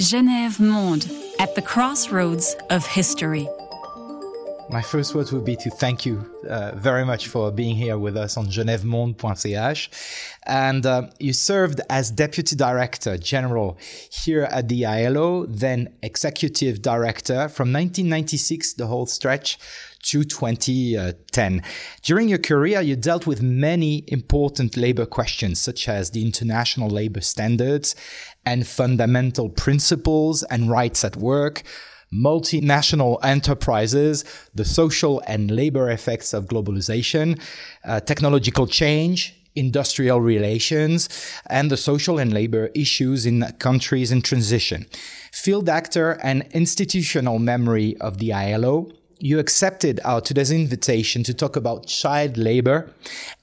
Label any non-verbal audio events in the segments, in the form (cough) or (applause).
Genève Monde at the crossroads of history. My first words would be to thank you uh, very much for being here with us on genèvemonde.ch. And uh, you served as Deputy Director General here at the ILO, then Executive Director from 1996, the whole stretch, to 2010. During your career, you dealt with many important labor questions, such as the international labor standards and fundamental principles and rights at work, multinational enterprises, the social and labor effects of globalization, uh, technological change, industrial relations, and the social and labor issues in countries in transition. Field actor and institutional memory of the ILO, you accepted our today's invitation to talk about child labor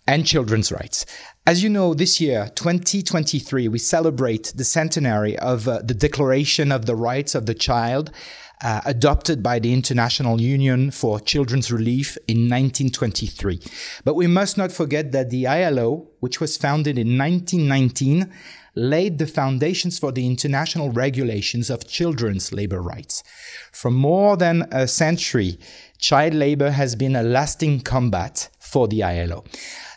and children's rights. As you know, this year, 2023, we celebrate the centenary of uh, the Declaration of the Rights of the Child, uh, adopted by the International Union for Children's Relief in 1923. But we must not forget that the ILO, which was founded in 1919, laid the foundations for the international regulations of children's labor rights. For more than a century, child labor has been a lasting combat for the ILO.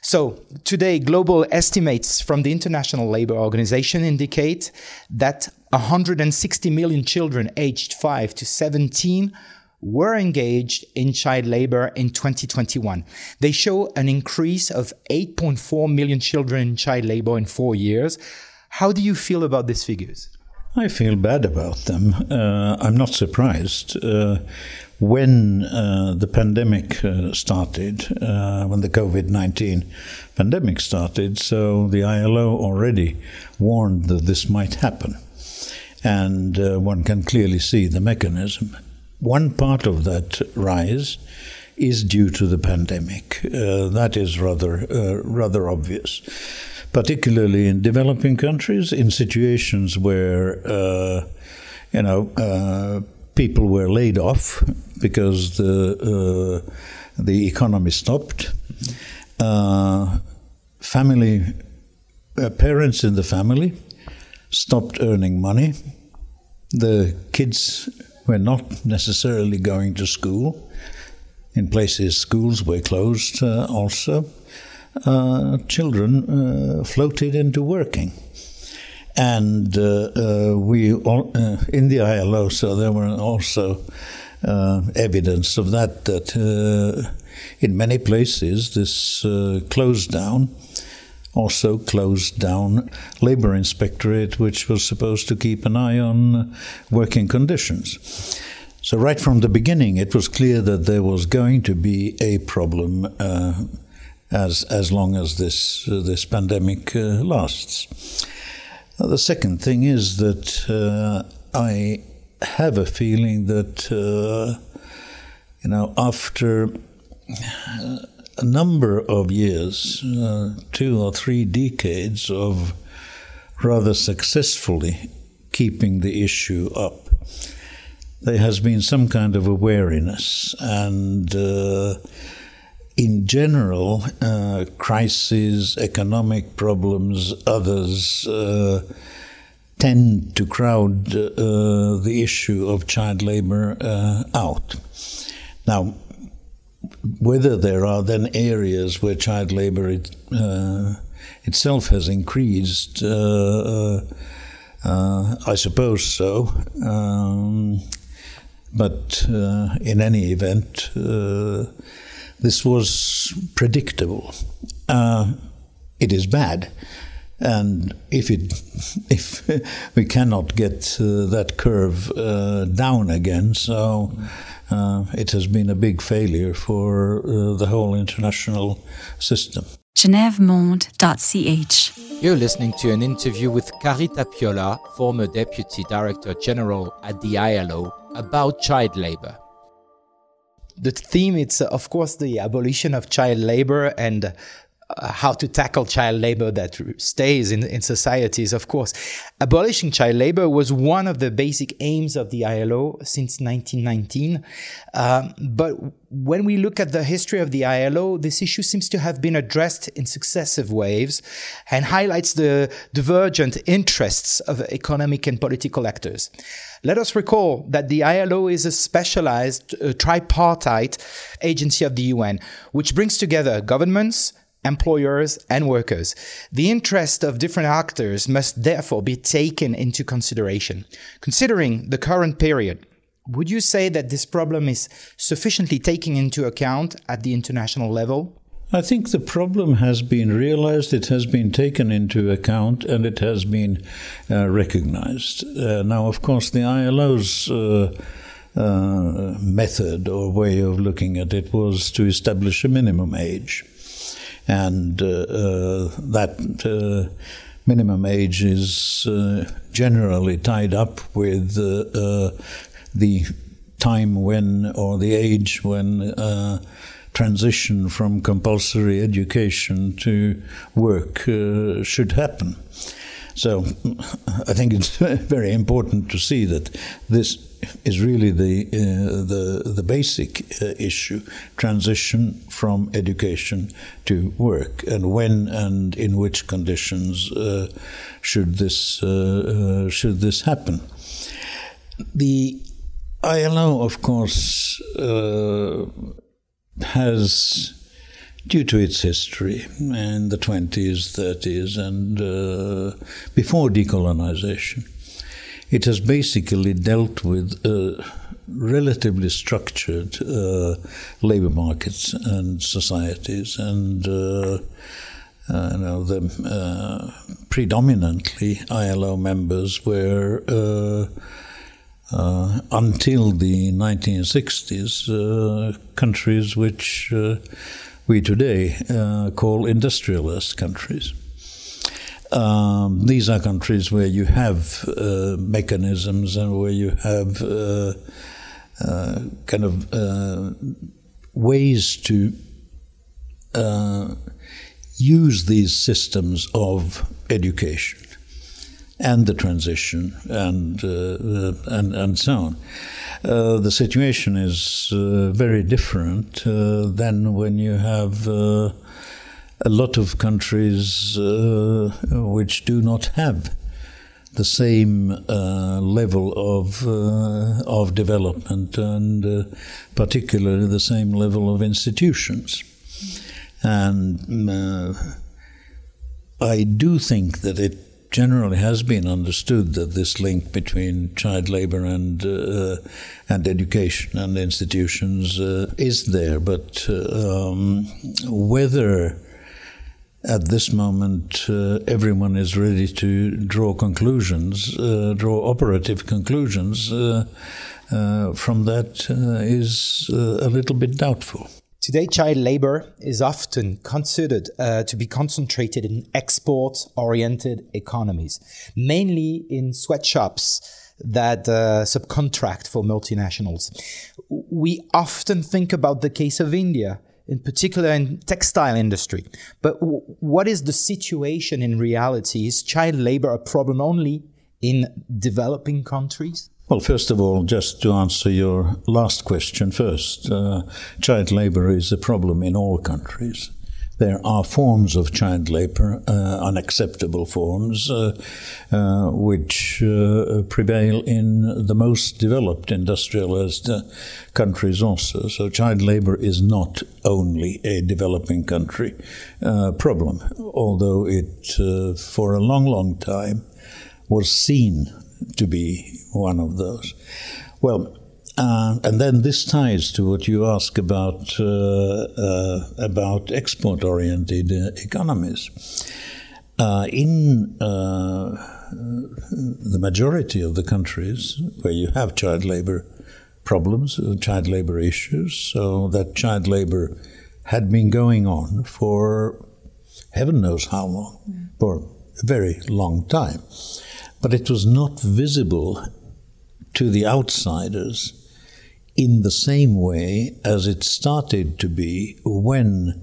So today, global estimates from the International Labour Organization indicate that 160 million children aged 5 to 17 were engaged in child labor in 2021. They show an increase of 8.4 million children in child labor in four years. How do you feel about these figures? I feel bad about them. Uh, I'm not surprised. Uh, when uh, the pandemic uh, started, uh, when the COVID 19 pandemic started, so the ILO already warned that this might happen. And uh, one can clearly see the mechanism. One part of that rise is due to the pandemic. Uh, that is rather, uh, rather obvious particularly in developing countries, in situations where, you know, people were laid off because the uh, the economy stopped. Uh, family uh, parents in the family stopped earning money. The kids were not necessarily going to school. In places, schools were closed uh, also uh, children uh, floated into working. And uh, uh we all, uh, in the ILO, so there were also evidence of that. That in many places this closed down also closed down labor inspectorate, which was supposed to keep an eye on working conditions. So right from the beginning, it was clear that there was going to be a problem uh, as as long as this uh, this pandemic uh, lasts. The second thing is that uh, I have a feeling that uh, you know after a number of years, uh, two or three decades of rather successfully keeping the issue up, there has been some kind of awareness and uh, in general, uh, crises, economic problems, others uh, tend to crowd uh, the issue of child labor uh, out. Now, whether there are then areas where child labor it, uh, itself has increased, uh, I suppose so. Um, but in any event, this was predictable. Uh, it is bad, and if it (laughs) if we cannot get uh, that curve uh, down again, so uh, it has been a big failure for uh, the whole international system. GenèveMonde.ch You're listening to an interview with Kari Tapiola, former Deputy Director General at the ILO, about child labor the theme it's of course the abolition of child labor and how to tackle child labor that stays in, in societies, of course. Abolishing child labor was one of the basic aims of the ILO since 1919. Um, but when we look at the history of the ILO, this issue seems to have been addressed in successive waves and highlights the divergent interests of economic and political actors. Let us recall that the ILO is a specialized uh, tripartite agency of the UN, which brings together governments, employers, and workers. The interest of different actors must therefore be taken into consideration. Considering the current period, would you say that this problem is sufficiently taken into account at the international level? I think the problem has been realized, it has been taken into account, and it has been uh, recognized. Uh, now, of course, the ILO's uh, uh, method or way of looking at it was to establish a minimum age. And uh, uh, that minimum age is generally tied up with the time when, or the age when transition from compulsory education to work uh, should happen. So I think it's (laughs) very important to see that this is really the uh, the the basic uh, issue: transition from education to work, and when and in which conditions uh, should this uh, uh, should this happen. The ILO, of course uh, has, due to its history in the 20s, 30s, and before decolonization, it has basically dealt with uh, relatively structured uh, labor markets and societies, and uh, uh, you know, the uh, predominantly ILO members were until the 1960s, uh, countries which we today call industrialist countries. Um, these are countries where you have uh, mechanisms and where you have uh, kind of ways to use these systems of education and the transition and uh, uh, and and so on. Uh, the situation is uh, very different uh, than when you have uh, a lot of countries which do not have the same level of of development and particularly the same level of institutions. And I do think that it generally has been understood that this link between child labor and uh, and education and institutions uh, is there, but uh, um, whether at this moment uh, everyone is ready to draw conclusions, uh, draw operative conclusions uh, from that is a little bit doubtful. Today, child labor is often considered uh, to be concentrated in export oriented economies, mainly in sweatshops that uh, subcontract for multinationals. We often think about the case of India, in particular in textile industry. But w- what is the situation in reality? Is child labor a problem only in developing countries? Well, first of all, just to answer your last question first, uh, child labor is a problem in all countries. There are forms of child labor, uh, unacceptable forms, uh, uh which uh, prevail in the most developed industrialized uh, countries also. So, child labor is not only a developing country problem, although it, for a long, long time, was seen to be one of those. Well, uh, and then this ties to what you ask about uh, uh, about export-oriented uh, economies. Uh, in uh, the majority of the countries where you have child labor problems, child labor issues, so that child labor had been going on for heaven knows how long, mm. for a very long time but it was not visible to the outsiders in the same way as it started to be when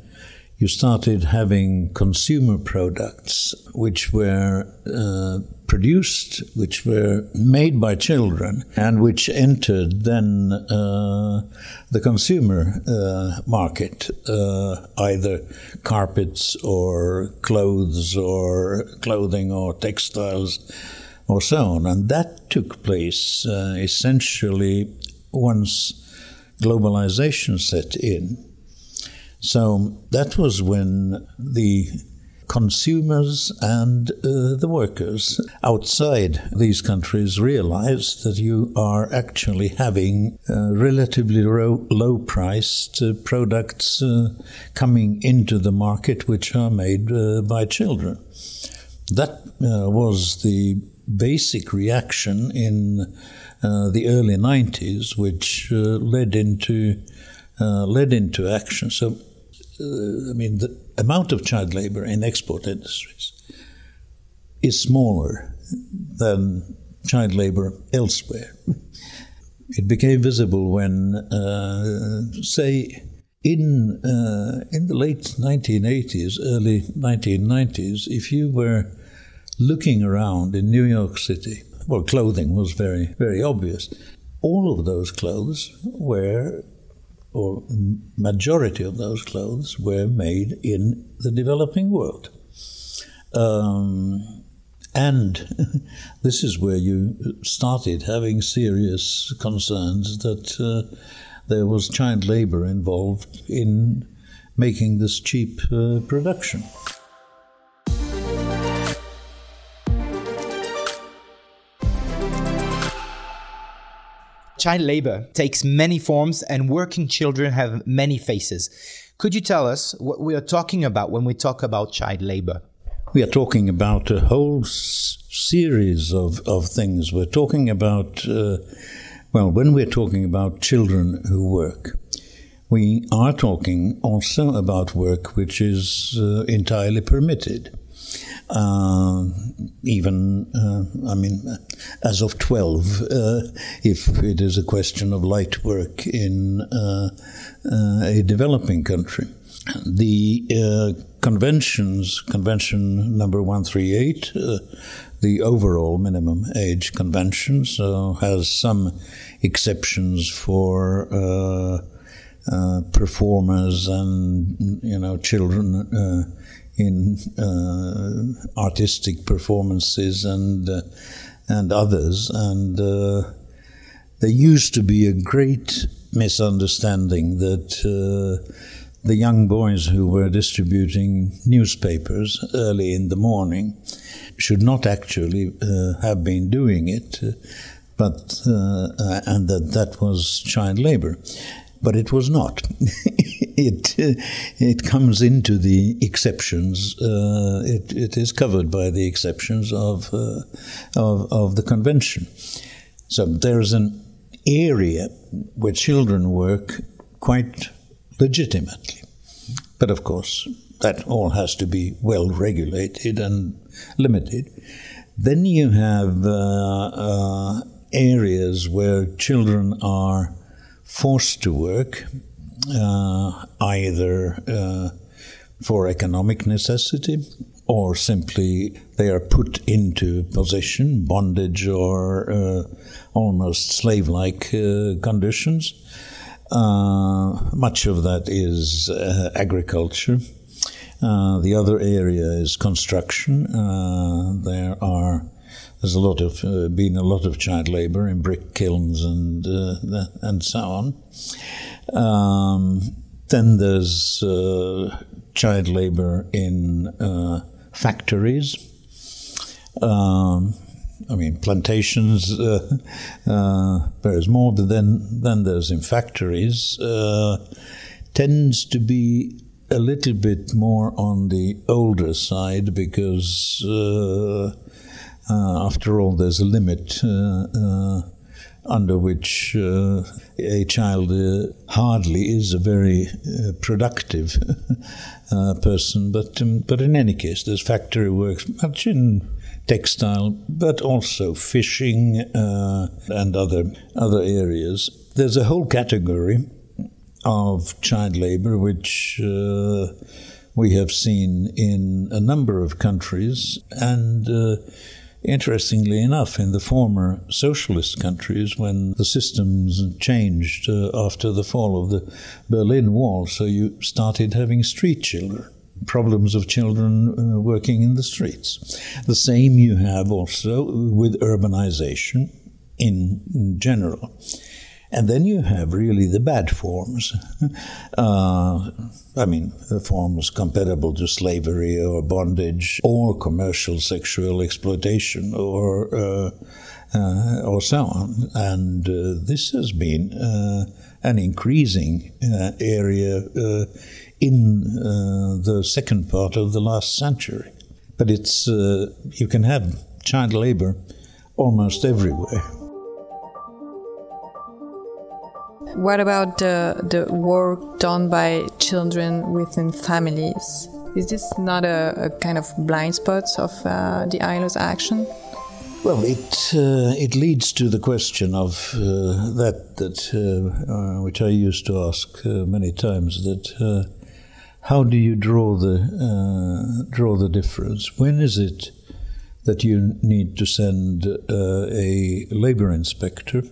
you started having consumer products which were uh, produced, which were made by children, and which entered then uh, the consumer uh, market, uh, either carpets or clothes or clothing or textiles or so on. And that took place uh, essentially once globalization set in. So that was when the consumers and uh, the workers outside these countries realized that you are actually having uh, relatively low, low priced uh, products uh, coming into the market which are made uh, by children. That uh, was the basic reaction in the early 90s, which led into led into action. So uh, I mean, the amount of child labor in export industries is smaller than child labor elsewhere. (laughs) It became visible when, uh, say, in uh, in the late 1980s, early 1990s, if you were looking around in New York City, well, clothing was very very obvious. All of those clothes were or majority of those clothes were made in the developing world. Um, and (laughs) this is where you started having serious concerns that uh, there was child labor involved in making this cheap uh, production. Child labor takes many forms and working children have many faces. Could you tell us what we are talking about when we talk about child labor? We are talking about a whole s- series of, of things. We're talking about, uh, well, when we're talking about children who work, we are talking also about work which is uh, entirely permitted. Uh, even, uh, I mean, as of 12, uh, if it is a question of light work in uh, uh, a developing country. The uh, conventions, Convention number 138, the overall minimum age convention, so has some exceptions for uh, performers and you know children uh, in uh, artistic performances and uh, and others. And uh, there used to be a great misunderstanding that uh, the young boys who were distributing newspapers early in the morning should not actually uh, have been doing it, but and that that was child labor but it was not. (laughs) it it comes into the exceptions. Uh, it, it is covered by the exceptions of, uh, of of the convention. So there is an area where children work quite legitimately, but of course that all has to be well regulated and limited. Then you have uh, uh areas where children are forced to work, uh, either uh, for economic necessity or simply they are put into position, bondage, or uh, almost slave like uh, conditions. Uh, much of that is uh, agriculture. the other area is construction. there are there's a lot of uh, been a lot of child labour in brick kilns and uh, and so on. Um, then there's uh, child labour in uh, factories. Um, I mean, plantations. Uh, (laughs) uh, there's more than than there's in factories. tends to be a little bit more on the older side because uh, after all, there's a limit uh, uh, under which uh, a child uh, hardly is a very uh, productive (laughs) person. But um, but in any case, there's factory work, much in textile, but also fishing and other other areas. There's a whole category of child labor which we have seen in a number of countries, and uh, interestingly enough, in the former socialist countries, when the systems changed uh, after the fall of the Berlin Wall, so you started having street children. Problems of children uh, working in the streets. The same you have also with urbanization in, in general. And then you have really the bad forms. (laughs) Uh, I mean, forms comparable to slavery or bondage or commercial sexual exploitation or, uh, uh, or so on. And uh, this has been uh, an increasing uh, area in the second part of the last century. But it's, you can have child labor almost everywhere. What about the, the work done by children within families? Is this not a, a kind of blind spot of uh, the ILO's action? Well, it uh, it leads to the question of uh, that that uh, uh, which I used to ask uh, many times that how do you draw the draw the difference? When is it that you need to send a labor inspector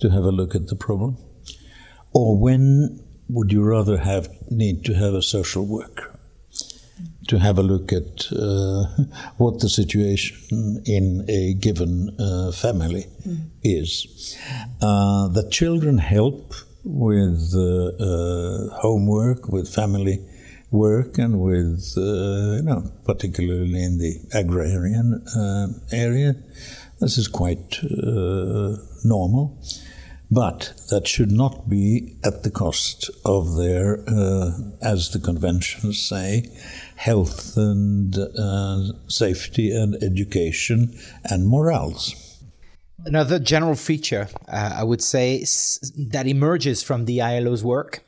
to have a look at the problem? Or when would you rather have need to have a social worker to have a look at uh, (laughs) what the situation in a given uh, family mm. is? Uh, that children help with uh, uh, homework, with family work, and with uh, you know, particularly in the agrarian area. This is quite normal but that should not be at the cost of their, uh, as the conventions say, health and uh, safety and education and morals. Another general feature, uh, I would say, that emerges from the ILO's work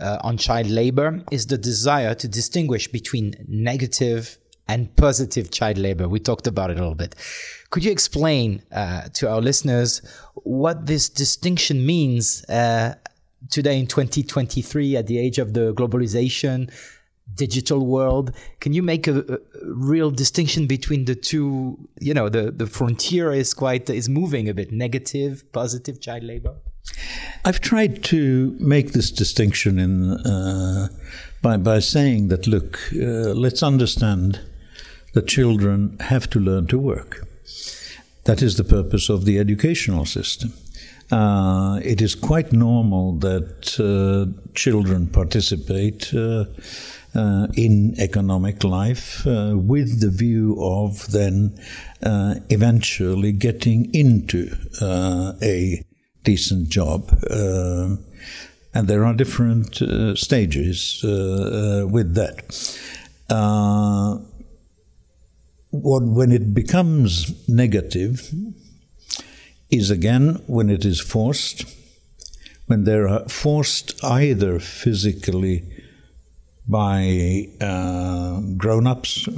uh, on child labor is the desire to distinguish between negative and positive child labor. We talked about it a little bit. Could you explain uh, to our listeners what this distinction means uh, today in 2023 at the age of the globalization, digital world? Can you make a, a, real distinction between the two? You know, the, the frontier is quite is moving a bit negative, positive child labor. I've tried to make this distinction in uh, by by saying that look, uh, let's understand that children have to learn to work. That is the purpose of the educational system. Uh, it is quite normal that uh, children participate uh, uh in economic life uh, with the view of then uh, eventually getting into a decent job. and there are different stages with that when it becomes negative is again when it is forced, when they are forced either physically by uh, grown ups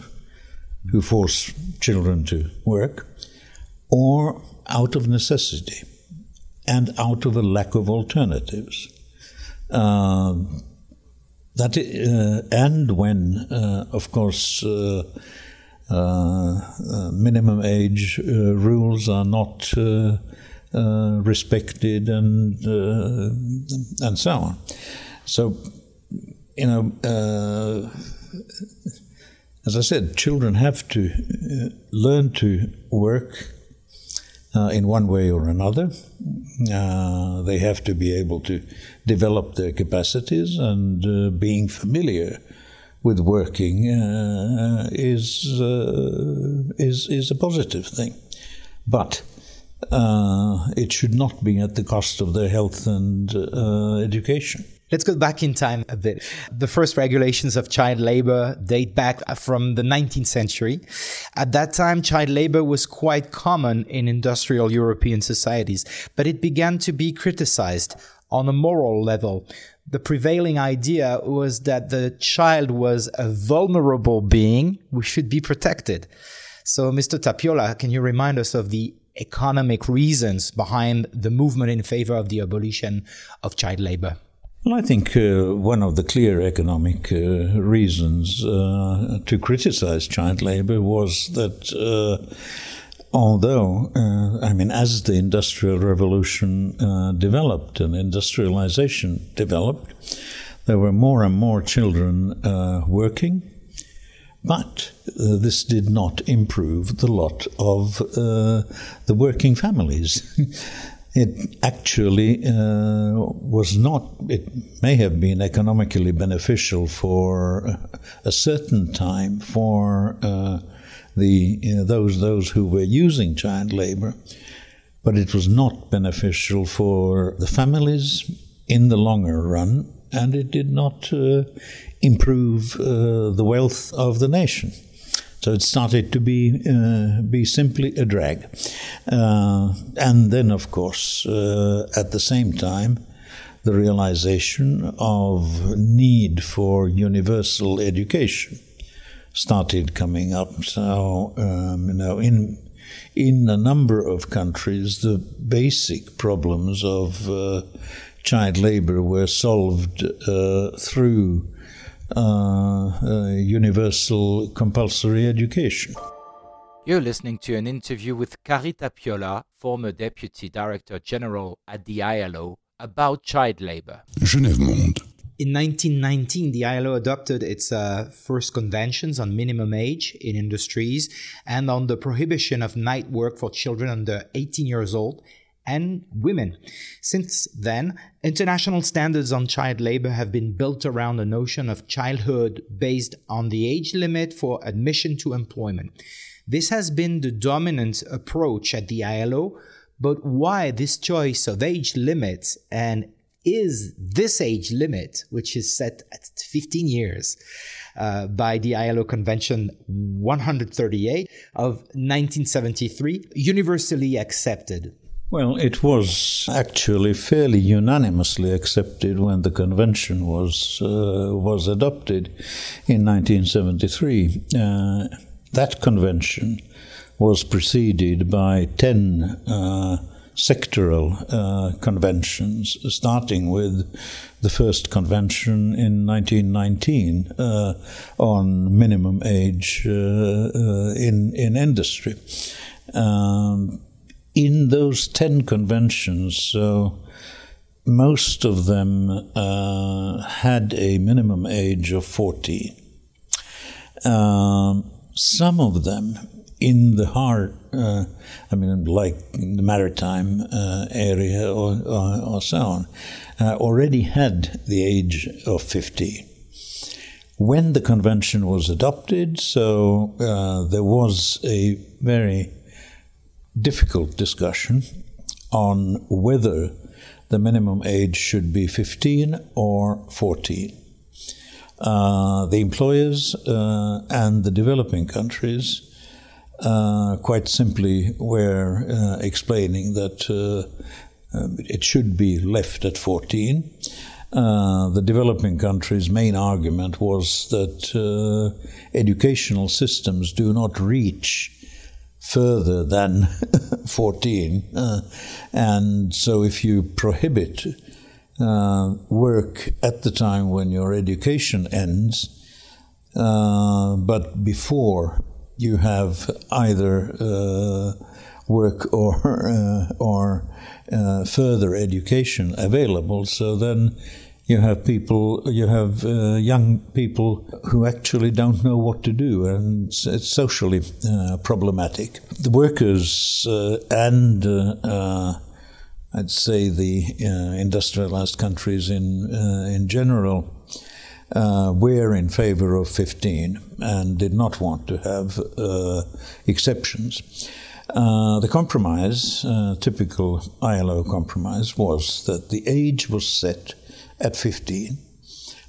who force children to work, or out of necessity and out of a lack of alternatives. Uh, that uh, and when, uh, of course, uh, minimum age uh, rules are not respected and and so on. So, you know, as I said, children have to learn to work uh, in one way or another. Uh, they have to be able to develop their capacities and uh, being familiar with working uh, is, uh, is, is a positive thing. But uh, it should not be at the cost of their health and uh, education. Let's go back in time a bit. The first regulations of child labor date back from the 19th century. At that time, child labor was quite common in industrial European societies, but it began to be criticized on a moral level the prevailing idea was that the child was a vulnerable being who should be protected. So, Mr. Tapiola, can you remind us of the economic reasons behind the movement in favor of the abolition of child labor? Well, I think uh, one of the clear economic uh, reasons uh, to criticize child labor was that uh, although, uh, I mean, as the Industrial Revolution uh, developed and industrialization developed, there were more and more children working, but this did not improve the lot of the working families. (laughs) it actually uh, was not, it may have been economically beneficial for a certain time for uh, the, you know, those, those who were using child labor, but it was not beneficial for the families in the longer run, and it did not uh, improve uh, the wealth of the nation. So it started to be uh, be simply a drag, uh, and then of course uh, at the same time the realization of need for universal education started coming up. So um, you know in in a number of countries the basic problems of uh, child labor were solved uh, through uh, uh, universal compulsory education. You're listening to an interview with Kari Tapiola, former Deputy Director General at the ILO, about child labor. Genève Monde. In 1919, the ILO adopted its uh, first conventions on minimum age in industries and on the prohibition of night work for children under 18 years old and women. Since then, international standards on child labor have been built around the notion of childhood based on the age limit for admission to employment. This has been the dominant approach at the ILO, but why this choice of age limits and is this age limit, which is set at 15 years uh, by the ILO Convention 138 of 1973, universally accepted? Well, it was actually fairly unanimously accepted when the convention was uh, was adopted in 1973. Uh, that convention was preceded by ten uh, sectoral uh, conventions, starting with the first convention in 1919 uh, on minimum age uh, in in industry. Um, in those 10 conventions, so most of them uh, had a minimum age of 40. Um, some of them in the heart, uh, I mean, like the maritime uh, area or, or, or, so on, uh, already had the age of 50. when the convention was adopted, so uh, there was a very difficult discussion on whether the minimum age should be 15 or 14. Uh, the employers uh, and the developing countries uh, quite simply were uh, explaining that uh, um, it should be left at 14. Uh, the developing countries' main argument was that educational systems do not reach further than (laughs) 14. Uh, and so if you prohibit uh, work at the time when your education ends, uh, but before you have either uh, work or, uh, or uh, further education available, so then you have people, you have uh, young people who actually don't know what to do, and it's, it's socially uh, problematic. The workers uh, and I'd say the industrialized countries in in general were in favor of 15 and did not want to have exceptions. Uh, the compromise, uh, typical ILO compromise, was that the age was set at 15.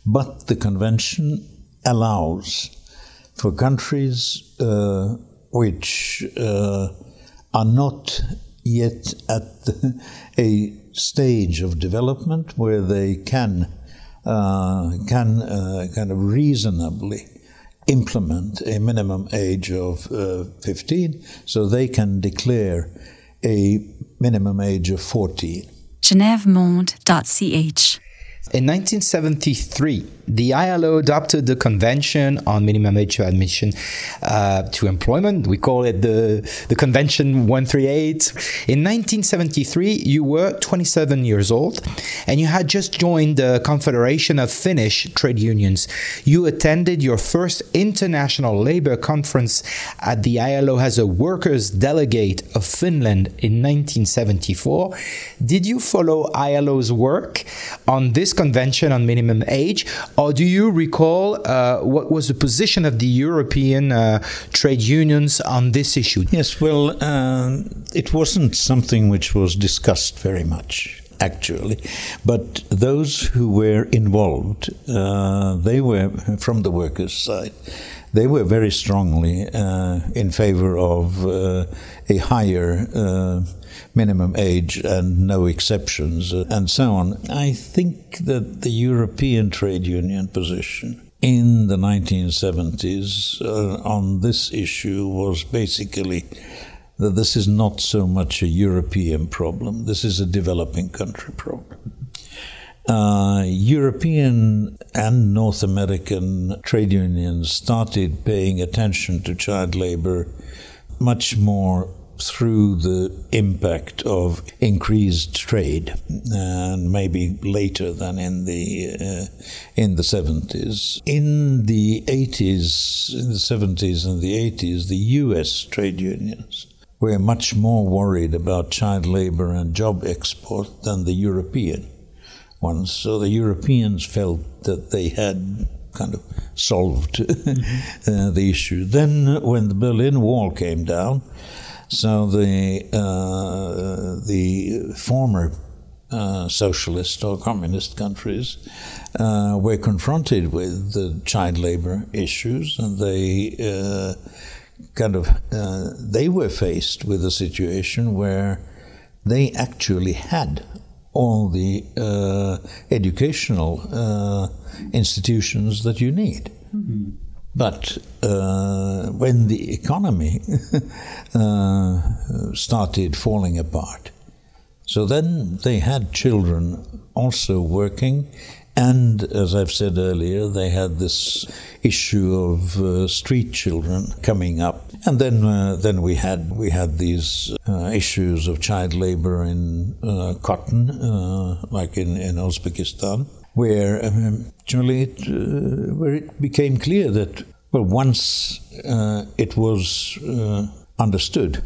But the convention allows for countries uh, which uh, are not yet at (laughs) a stage of development where they can uh, can uh, kind of reasonably implement a minimum age of uh, 15, so they can declare a minimum age of 14. GeneveMonde.ch In 1973, the ILO adopted the Convention on Minimum Age Admission uh, to Employment. We call it the, the Convention 138. In 1973, you were 27 years old and you had just joined the Confederation of Finnish Trade Unions. You attended your first international labor conference at the ILO as a workers' delegate of Finland in 1974. Did you follow ILO's work on this convention on minimum age, or do you recall uh, what was the position of the European uh, trade unions on this issue? Yes, well, uh, it wasn't something which was discussed very much actually. But those who were involved, uh, they were from the workers' side. They were very strongly uh, in favor of uh, a higher uh, minimum age and no exceptions uh, and so on. I think that the European trade union position in the 1970s uh, on this issue was basically that this is not so much a European problem, this is a developing country problem. Uh, European and North American trade unions started paying attention to child labor much more through the impact of increased trade, and maybe later than in the uh, in the 70s. In the 80s, in the 70s and the 80s, the U.S. trade unions were much more worried about child labor and job export than the European ones. So the Europeans felt that they had kind of solved (laughs) uh, the issue. Then, when the Berlin Wall came down, so the uh, the former uh, socialist or communist countries uh, were confronted with the child labor issues, and they uh, kind of uh, they were faced with a situation where they actually had all the uh, educational institutions that you need. Mm-hmm. But uh, when the economy (laughs) uh, started falling apart, so then they had children also working, and as I've said earlier, they had this issue of uh, street children coming up, and then uh, then we had we had these uh, issues of child labor in uh, cotton, like in in Uzbekistan where um, actually it, uh, where it became clear that well once uh, it was uh, understood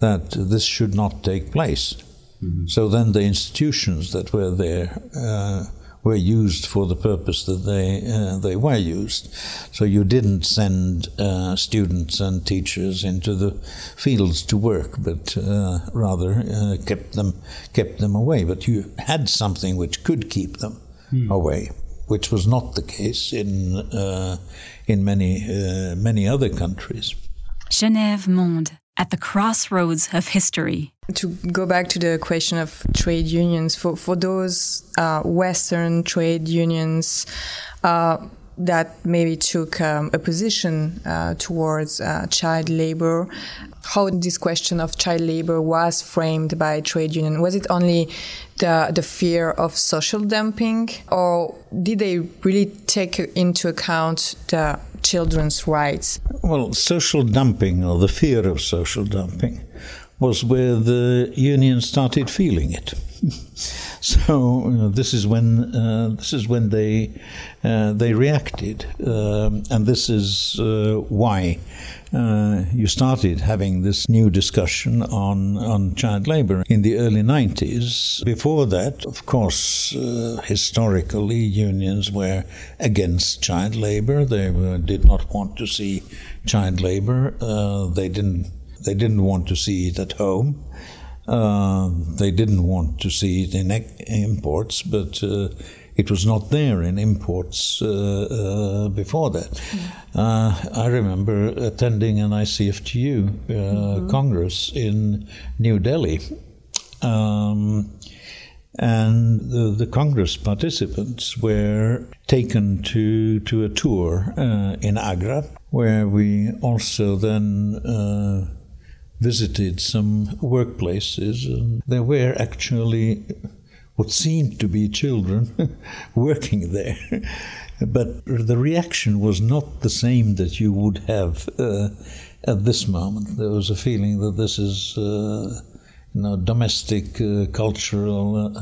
that this should not take place, mm-hmm. so then the institutions that were there uh, were used for the purpose that they uh, they were used. So you didn't send uh, students and teachers into the fields to work, but uh, rather uh, kept them kept them away. But you had something which could keep them mm. away, which was not the case in uh, in many uh, many other countries. Genève Monde at the crossroads of history. To go back to the question of trade unions, for for those uh, Western trade unions uh, that maybe took um, a position uh, towards uh, child labor. How this question of child labor was framed by trade union? Was it only the the fear of social dumping, or did they really take into account the children's rights? Well, social dumping or the fear of social dumping was where the union started feeling it. (laughs) so you know, this is when uh, this is when they uh, they reacted, um, and this is uh, why uh, you started having this new discussion on on child labour in the early 90s. Before that, of course, uh, historically unions were against child labour. They were, did not want to see child labour. Uh, they didn't they didn't want to see it at home. Uh, they didn't want to see it in imports, but uh, it was not there in imports uh, uh before that. Mm. I remember attending an ICFTU mm-hmm. Congress in New Delhi. Um, and the, the, Congress participants were taken to, to a tour uh, in Agra, where we also then uh, visited some workplaces, and there were actually what seemed to be children (laughs) working there. but the reaction was not the same that you would have uh, at this moment. There was a feeling that this is, uh, you know, domestic, uh, cultural,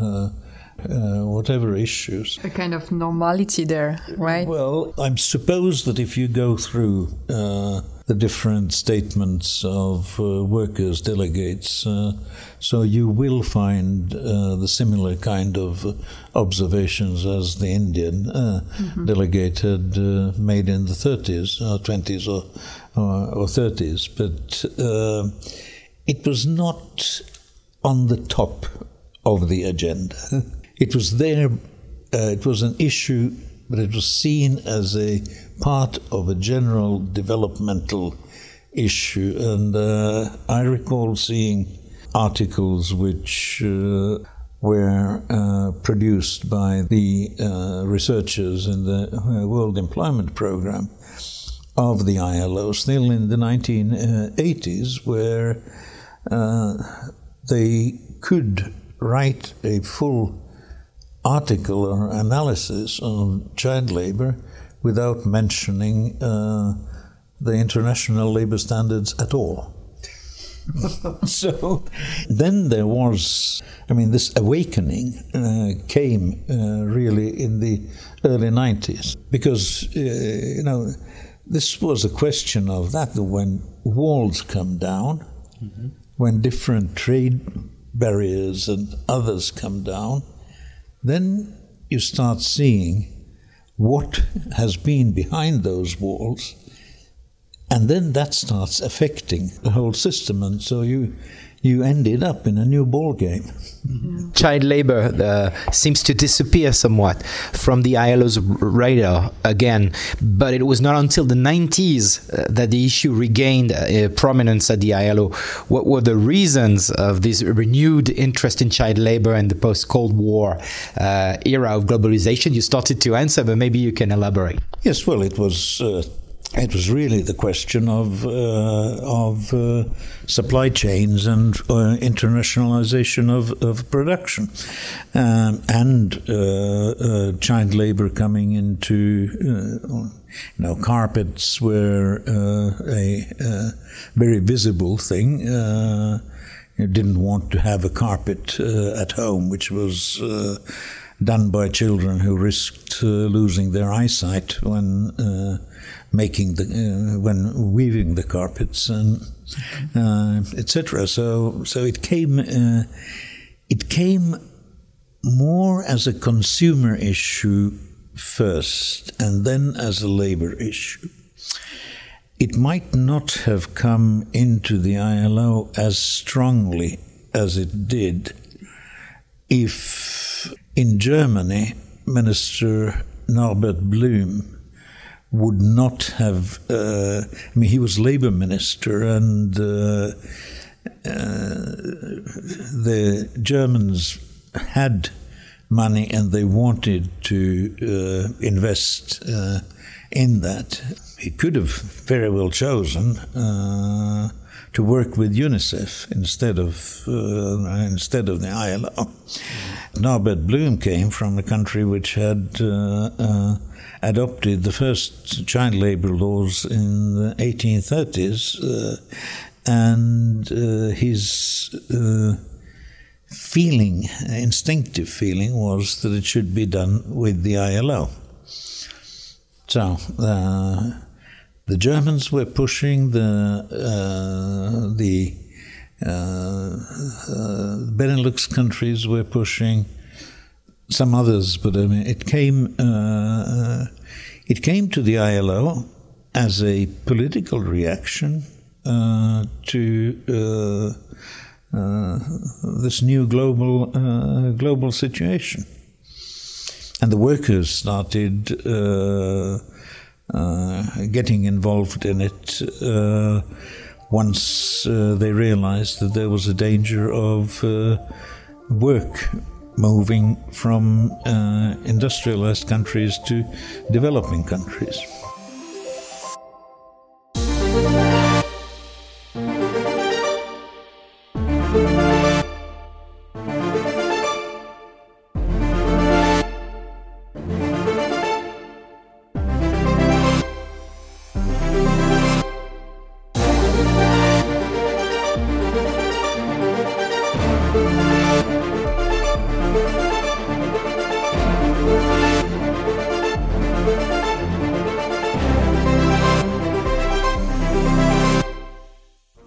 uh, uh, whatever issues. A kind of normality there, right? Well, I'm suppose that if you go through uh, the different statements of uh, workers, delegates, uh, so you will find uh, the similar kind of observations as the Indian mm-hmm. delegate had made in the 30s, or 20s, or, or, or 30s. But it was not on the top of the agenda. (laughs) It was there, uh, it was an issue, but it was seen as a part of a general developmental issue. And uh, I recall seeing articles which uh, were uh, produced by the uh, researchers in the uh, World Employment Program of the ILO, still in the 1980s, where they could write a full article or analysis on child labor without mentioning uh, the international labor standards at all. (laughs) so then there was, I mean, this awakening uh, came uh, really in the early 90s because, uh, you know, this was a question of that when walls come down, mm-hmm. when different trade barriers and others come down, then you start seeing what has been behind those walls, and then that starts affecting the whole system, and so you you ended up in a new ball game. Mm-hmm. Child labor uh, seems to disappear somewhat from the ILO's radar again, but it was not until the 90s uh, that the issue regained uh, prominence at the ILO. What were the reasons of this renewed interest in child labor in the post Cold War uh, era of globalization? You started to answer, but maybe you can elaborate. Yes, well, it was uh, it was really the question of uh, of uh, supply chains and uh, internationalization of, of production, um, and uh, uh, child labor coming into uh, you know carpets were a, very visible thing. you didn't want to have a carpet at home, which was done by children who risked losing their eyesight when making the uh, when weaving the carpets and uh, etc. So so it came uh, it came more as a consumer issue first, and then as a labor issue. It might not have come into the ILO as strongly as it did if in Germany Minister Norbert Blüm would not have. Uh, I mean, he was labor minister, and uh, uh, the Germans had money and they wanted to uh, invest uh, in that. He could have very well chosen uh, to work with UNICEF instead of instead of the ILO. Norbert Blüm came from a country which had adopted the first child labor laws in the 1830s, uh, and uh, his uh, feeling, instinctive feeling, was that it should be done with the ILO. So uh, the Germans were pushing the uh, the uh, Benelux countries were pushing some others, but I mean, it came uh, it came to the ILO as a political reaction uh, to uh, uh this new global uh, global situation, and the workers started uh, Uh, getting involved in it. Uh, once uh, they realized that there was a danger of work moving from uh, industrialized countries to developing countries.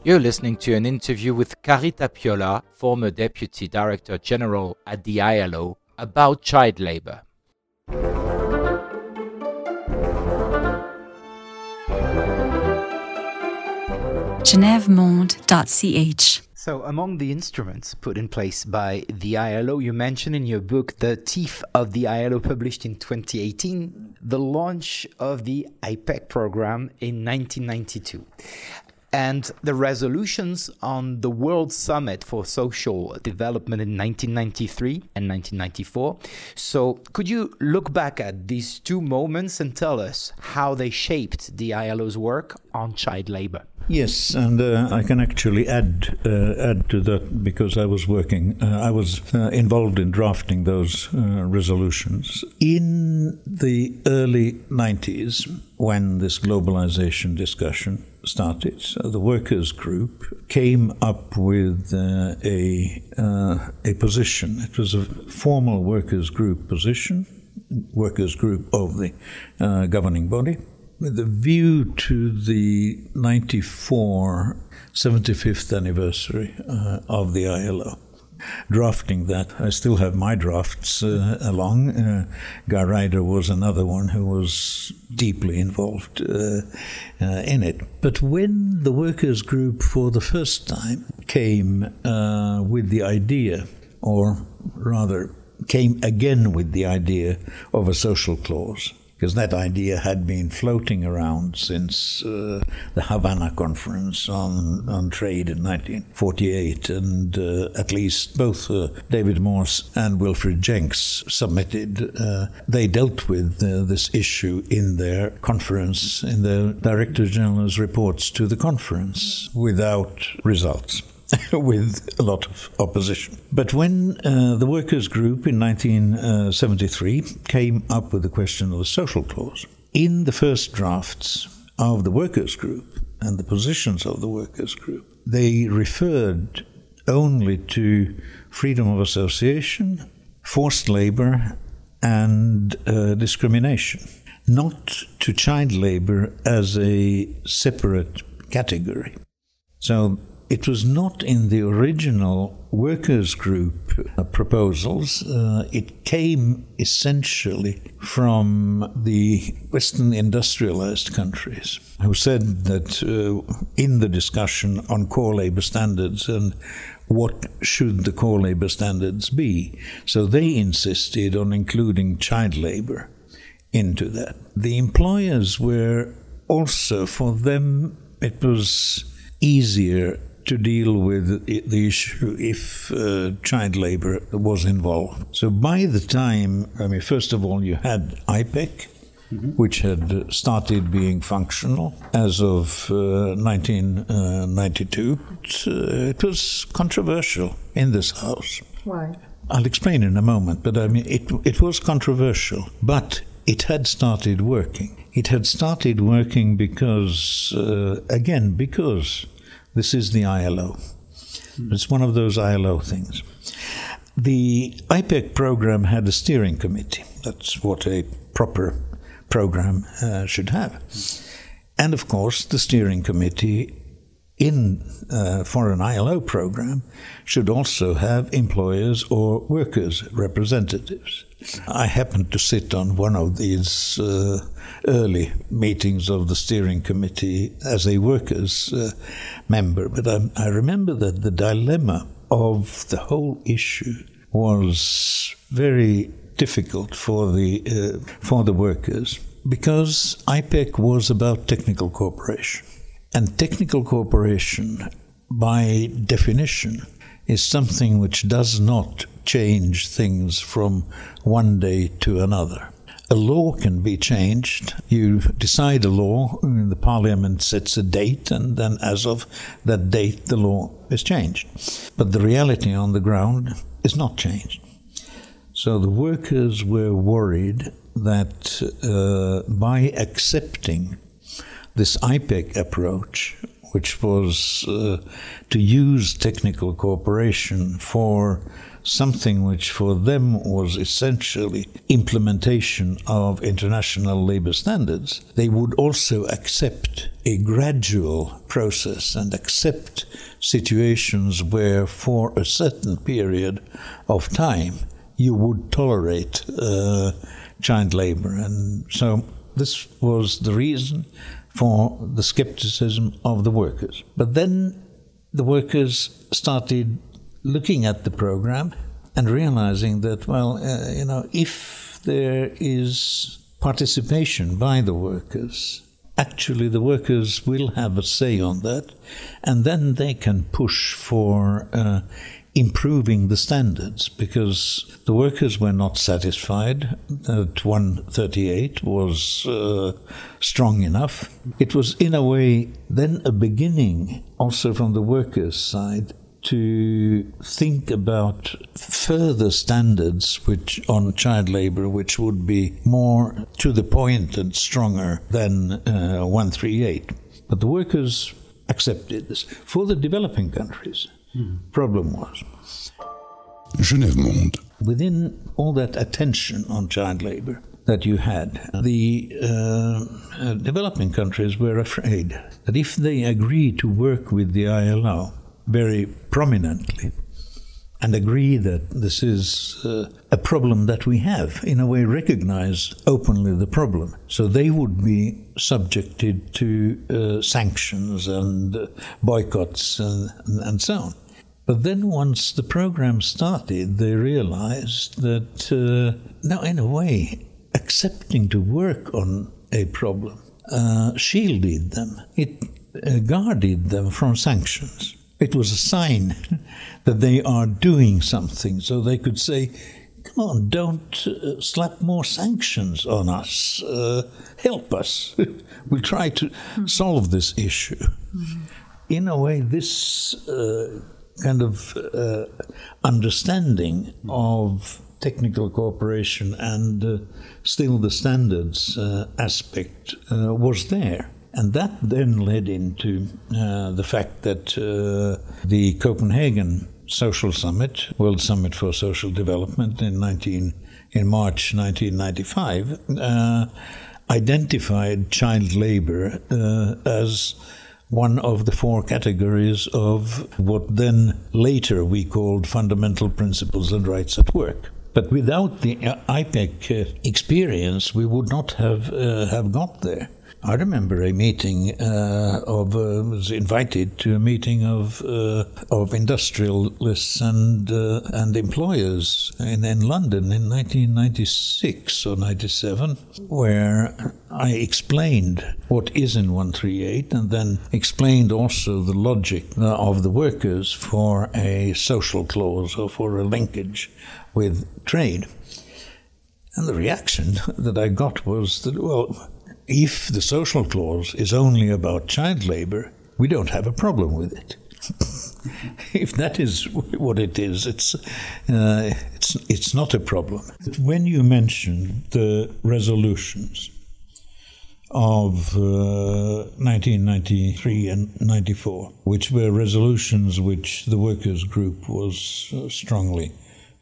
You're listening to an interview with Kari Tapiola, former Deputy Director General at the ILO, about child labor. genevemonde.ch. So, among the instruments put in place by the ILO, you mentioned in your book, The Teeth of the ILO, published in 2018, the launch of the IPEC program in 1992 and the resolutions on the World Summit for Social Development in 1993 and 1994. So, could you look back at these two moments and tell us how they shaped the ILO's work on child labor? Yes, and uh, I can actually add uh, add to that because I was working, uh, I was uh, involved in drafting those uh, resolutions in the early '90s when this globalization discussion started. The workers' group came up with uh, a a position. It was a formal workers' group position, workers' group of the governing body with a view to the 94 75th anniversary uh, of the ILO. Drafting that, I still have my drafts uh, along. Uh, Guy Ryder was another one who was deeply involved uh, uh, in it. But when the workers' group for the first time came uh, with the idea, or rather came again with the idea of a social clause, because that idea had been floating around since uh, the Havana Conference on, on Trade in 1948, and uh, at least both uh, David Morse and Wilfred Jenks submitted. Uh, they dealt with uh, this issue in their conference, in the Director General's reports to the conference, without results. (laughs) with a lot of opposition. But when uh, the workers' group in 1973 came up with the question of the social clause, in the first drafts of the workers' group and the positions of the workers' group, they referred only to freedom of association, forced labor, and uh, discrimination, not to child labor as a separate category. So it was not in the original workers' group uh, proposals. Uh, it came essentially from the Western industrialized countries, who said that uh, in the discussion on core labor standards and what should the core labor standards be, so they insisted on including child labor into that. The employers were also, for them, it was easier to deal with the issue if uh, child labor was involved. So by the time, I mean, first of all, you had IPEC, Mm-hmm. which had started being functional as of uh, 1992. It, uh, it, was controversial in this house. Why? I'll explain in a moment, but I mean, it, it was controversial, but it had started working. It had started working because, uh, again, because this is the ILO. It's one of those ILO things. The IPEC program had a steering committee. That's what a proper program uh, should have. And of course, the steering committee in uh, for an ILO program should also have employers or workers representatives. I happened to sit on one of these uh, early meetings of the steering committee as a workers uh, member, but I, I remember that the dilemma of the whole issue was very difficult for the uh, for the workers because IPEC was about technical cooperation, and technical cooperation, by definition, is something which does not change things from one day to another. A law can be changed. You decide a law, the parliament sets a date, and then as of that date, the law is changed. But the reality on the ground is not changed. So the workers were worried that uh, by accepting this IPEC approach, which was uh, to use technical cooperation for something which for them was essentially implementation of international labor standards, they would also accept a gradual process and accept situations where for a certain period of time you would tolerate uh, child labor. And so this was the reason for the skepticism of the workers. But then the workers started looking at the program and realizing that, well, uh, you know, if there is participation by the workers, actually the workers will have a say on that, and then they can push for uh, improving the standards because the workers were not satisfied that 138 was uh, strong enough. It was, in a way, then a beginning, also from the workers' side, to think about further standards which on child labor which would be more to the point and stronger than uh, 138 but the workers accepted this for the developing countries. Problem was Genève Monde within all that attention on child labor that you had, the uh, uh, developing countries were afraid that if they agree to work with the ILO, very prominently and agree that this is uh, a problem that we have, in a way, recognize openly the problem. So they would be subjected to uh, sanctions and uh, boycotts and, and, so on. But then, once the program started, they realized that, uh, now, in a way, accepting to work on a problem uh, shielded them, it uh, guarded them from sanctions. It was a sign (laughs) that they are doing something, so they could say, Come on, don't uh, slap more sanctions on us. Uh, help us. (laughs) we'll try to solve this issue. Mm-hmm. In a way, this uh, kind of uh, understanding of technical cooperation and uh, still the standards uh, aspect was there. And that then led into uh, the fact that uh, the Copenhagen Social Summit, World Summit for Social Development in 19, in March 1995, uh, identified child labor uh, as one of the four categories of what then later we called fundamental principles and rights at work. But without the IPEC uh, experience, we would not have uh, have got there. I remember a meeting uh, of uh, was invited to a meeting of uh, of industrialists and uh, and employers in, in London in 1996 or 97, where I explained what is in 138 and then explained also the logic of the workers for a social clause or for a linkage with trade. And the reaction that I got was that, well, if the social clause is only about child labor, we don't have a problem with it. (laughs) if that is what it is, it's uh, it's it's not a problem. When you mention the resolutions of uh, 1993 and 94, which were resolutions which the workers' group was uh, strongly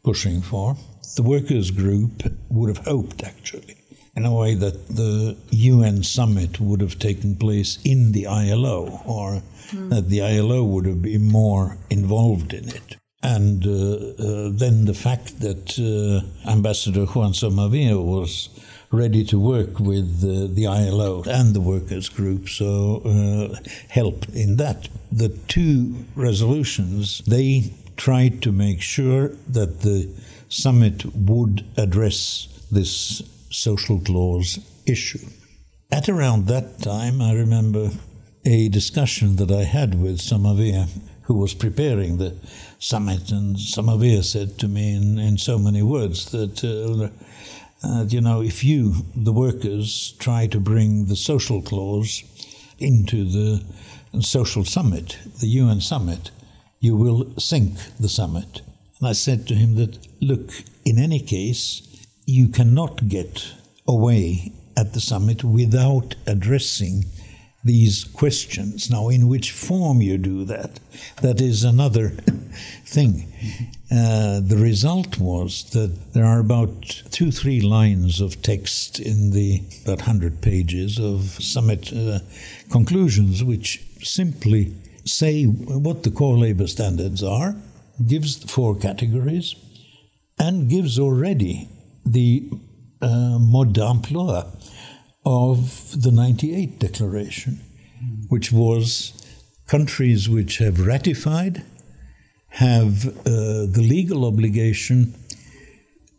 pushing for, the workers' group would have hoped actually way that the UN summit would have taken place in the ILO, or mm. that the ILO would have been more involved in it. And uh, uh, then the fact that uh, Ambassador Juan Somavia was ready to work with the ILO and the workers' group, so uh, helped in that. The two resolutions, they tried to make sure that the summit would address this social clause issue. At around that time, I remember a discussion that I had with Somavia, who was preparing the summit, and Somavia said to me in, in so many words that, uh, uh, you know, if you, the workers, try to bring the social clause into the social summit, the UN summit, you will sink the summit. And I said to him that, look, in any case, you cannot get away at the summit without addressing these questions. Now, in which form you do that, that is another (laughs) thing. Uh, the result was that there are about two, three lines of text in the about 100 pages of summit uh, conclusions, which simply say what the core labor standards are, gives the four categories, and gives already the uh, mode d'emploi of the 98 declaration, which was countries which have ratified have uh, the legal obligation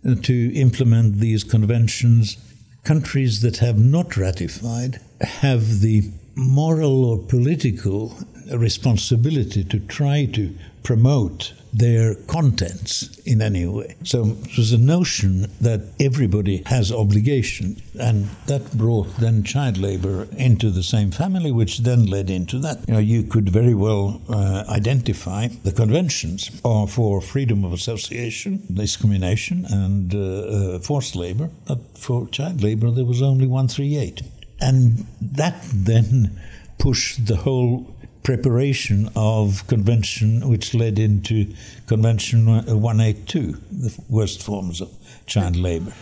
uh, to implement these conventions. Countries that have not ratified have the moral or political responsibility to try to promote their contents in any way. So it was a notion that everybody has obligation, and that brought then child labor into the same family, which then led into that. You know, you could very well uh, identify the conventions are for freedom of association, discrimination, and uh, uh, forced labor. But for child labor, there was only 138. And that then pushed the whole preparation of convention, which led into Convention 182, the worst forms of child labor.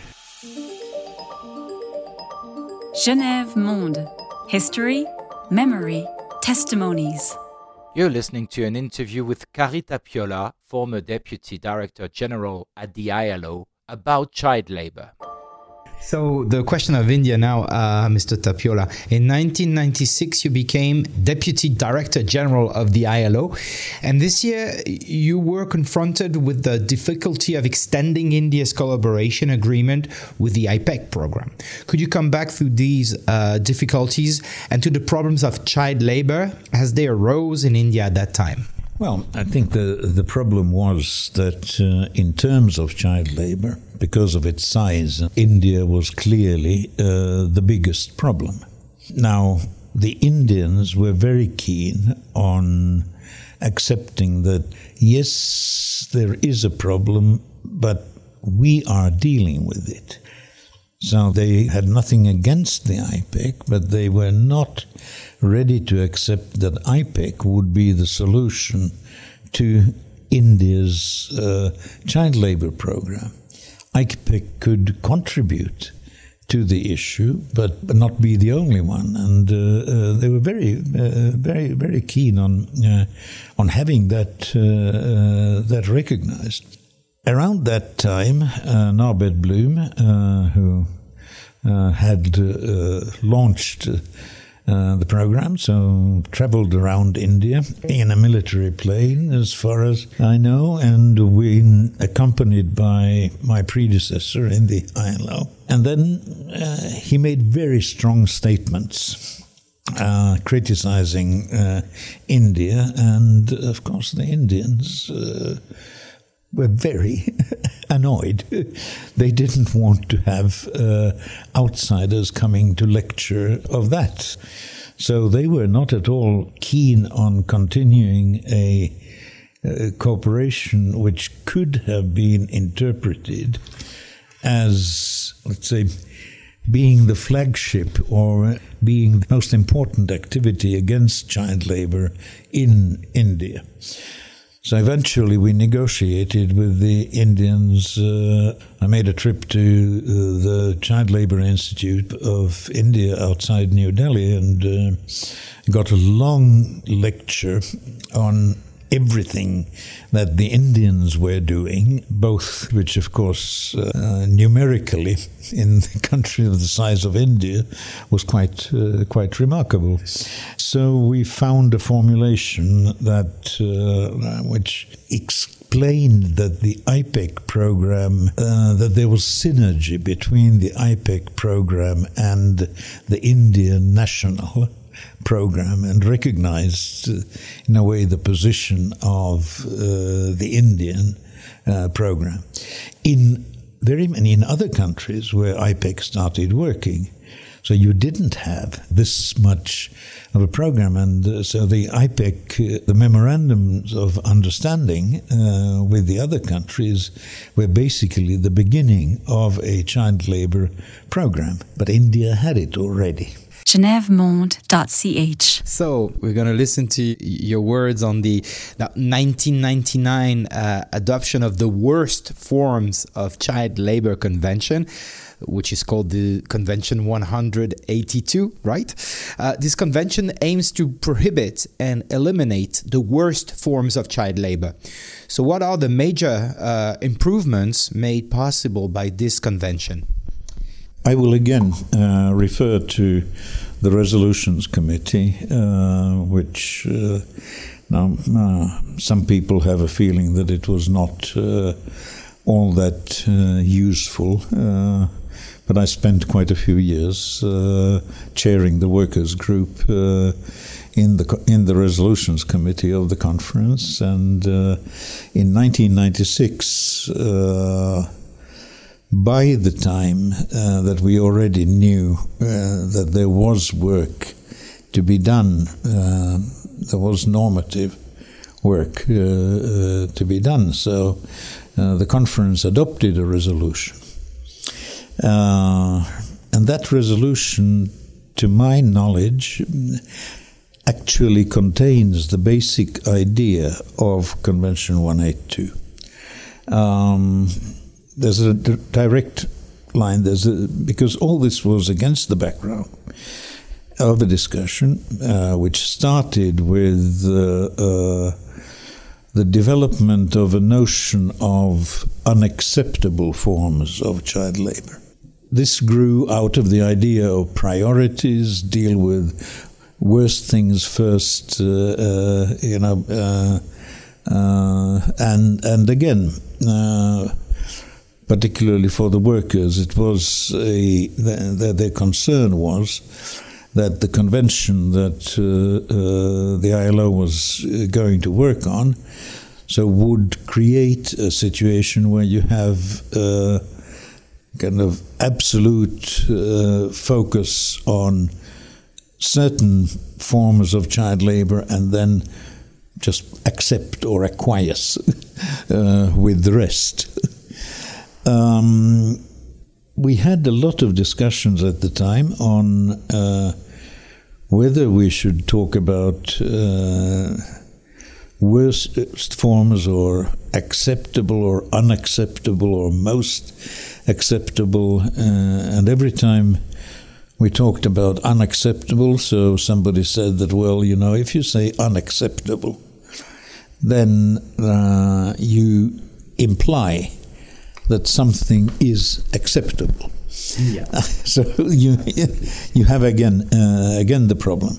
Genève Monde History, Memory, Testimonies. You're listening to an interview with Kari Tapiola, former Deputy Director General at the ILO, about child labor. So the question of India now, uh, Mr. Tapiola. In 1996, you became Deputy Director General of the ILO, and this year you were confronted with the difficulty of extending India's collaboration agreement with the IPEC program. Could you come back through these uh, difficulties and to the problems of child labor as they arose in India at that time? Well, I think the the problem was that uh, in terms of child labor, because of its size, India was clearly uh, the biggest problem. Now, the Indians were very keen on accepting that yes, there is a problem, but we are dealing with it. So they had nothing against the IPEC, but they were not ready to accept that IPEC would be the solution to India's uh, child labor program. IPEC could contribute to the issue, but, but not be the only one. And uh, uh, they were very, uh, very, very keen on uh, on having that uh, uh, that recognized. Around that time, Norbert Blüm, who had launched uh, the program, so traveled around India in a military plane, as far as I know, and we accompanied by my predecessor in the ILO. And then uh, he made very strong statements. Uh, criticizing uh, India, and of course, the Indians uh, were very (laughs) annoyed. they didn't want to have uh, outsiders coming to lecture of that. So they were not at all keen on continuing a, a cooperation which could have been interpreted as, let's say, being the flagship or being the most important activity against child labor in India. So eventually we negotiated with the Indians. Uh, I made a trip to uh, the Child Labour Institute of India outside New Delhi and uh, got a long lecture on everything that the Indians were doing, both which, of course, uh, numerically (laughs) in a country of the size of India was quite uh, quite remarkable. So we found a formulation that uh, which explained that the IPEC program, uh, that there was synergy between the IPEC program and the Indian national program and recognized, uh, in a way, the position of uh, the Indian uh, program. In very many in other countries where IPEC started working, so you didn't have this much of a program, and uh, so the IPEC, uh, the memorandums of understanding uh, with the other countries, were basically the beginning of a child labor program. But India had it already. genevemonde.ch. So we're going to listen to your words on the, the 1999 uh, adoption of the worst forms of child labor convention which is called the Convention 182, right? Uh, this convention aims to prohibit and eliminate the worst forms of child labor. So, what are the major uh, improvements made possible by this convention? I will again uh, refer to the Resolutions Committee, uh, which uh, now uh, some people have a feeling that it was not all that useful but I spent quite a few years uh, chairing the workers' group uh, in the in the resolutions committee of the conference, and uh, in 1996. Uh, by the time uh, that we already knew uh, that there was work to be done, there was normative work to be done. So the conference adopted a resolution uh, and that resolution, to my knowledge, actually contains the basic idea of Convention 182. Um, there's a direct line. There's a, because all this was against the background of a discussion uh, which started with uh, uh, the development of a notion of unacceptable forms of child labor this grew out of the idea of priorities, deal with worst things first, uh, uh, you know, uh, and and again, particularly for the workers, it was a their, their concern was that the convention that uh, the ILO was going to work on, so would create a situation where you have kind of absolute uh, focus on certain forms of child labor and then just accept or acquiesce (laughs) uh, with the rest. (laughs) um, we had a lot of discussions at the time on uh, whether we should talk about uh, worst forms or acceptable or unacceptable or most acceptable. Uh, and every time we talked about unacceptable, so somebody said that, well, you know, if you say unacceptable, then uh, you imply that something is acceptable. Yeah. (laughs) so you you have again uh, again the problem.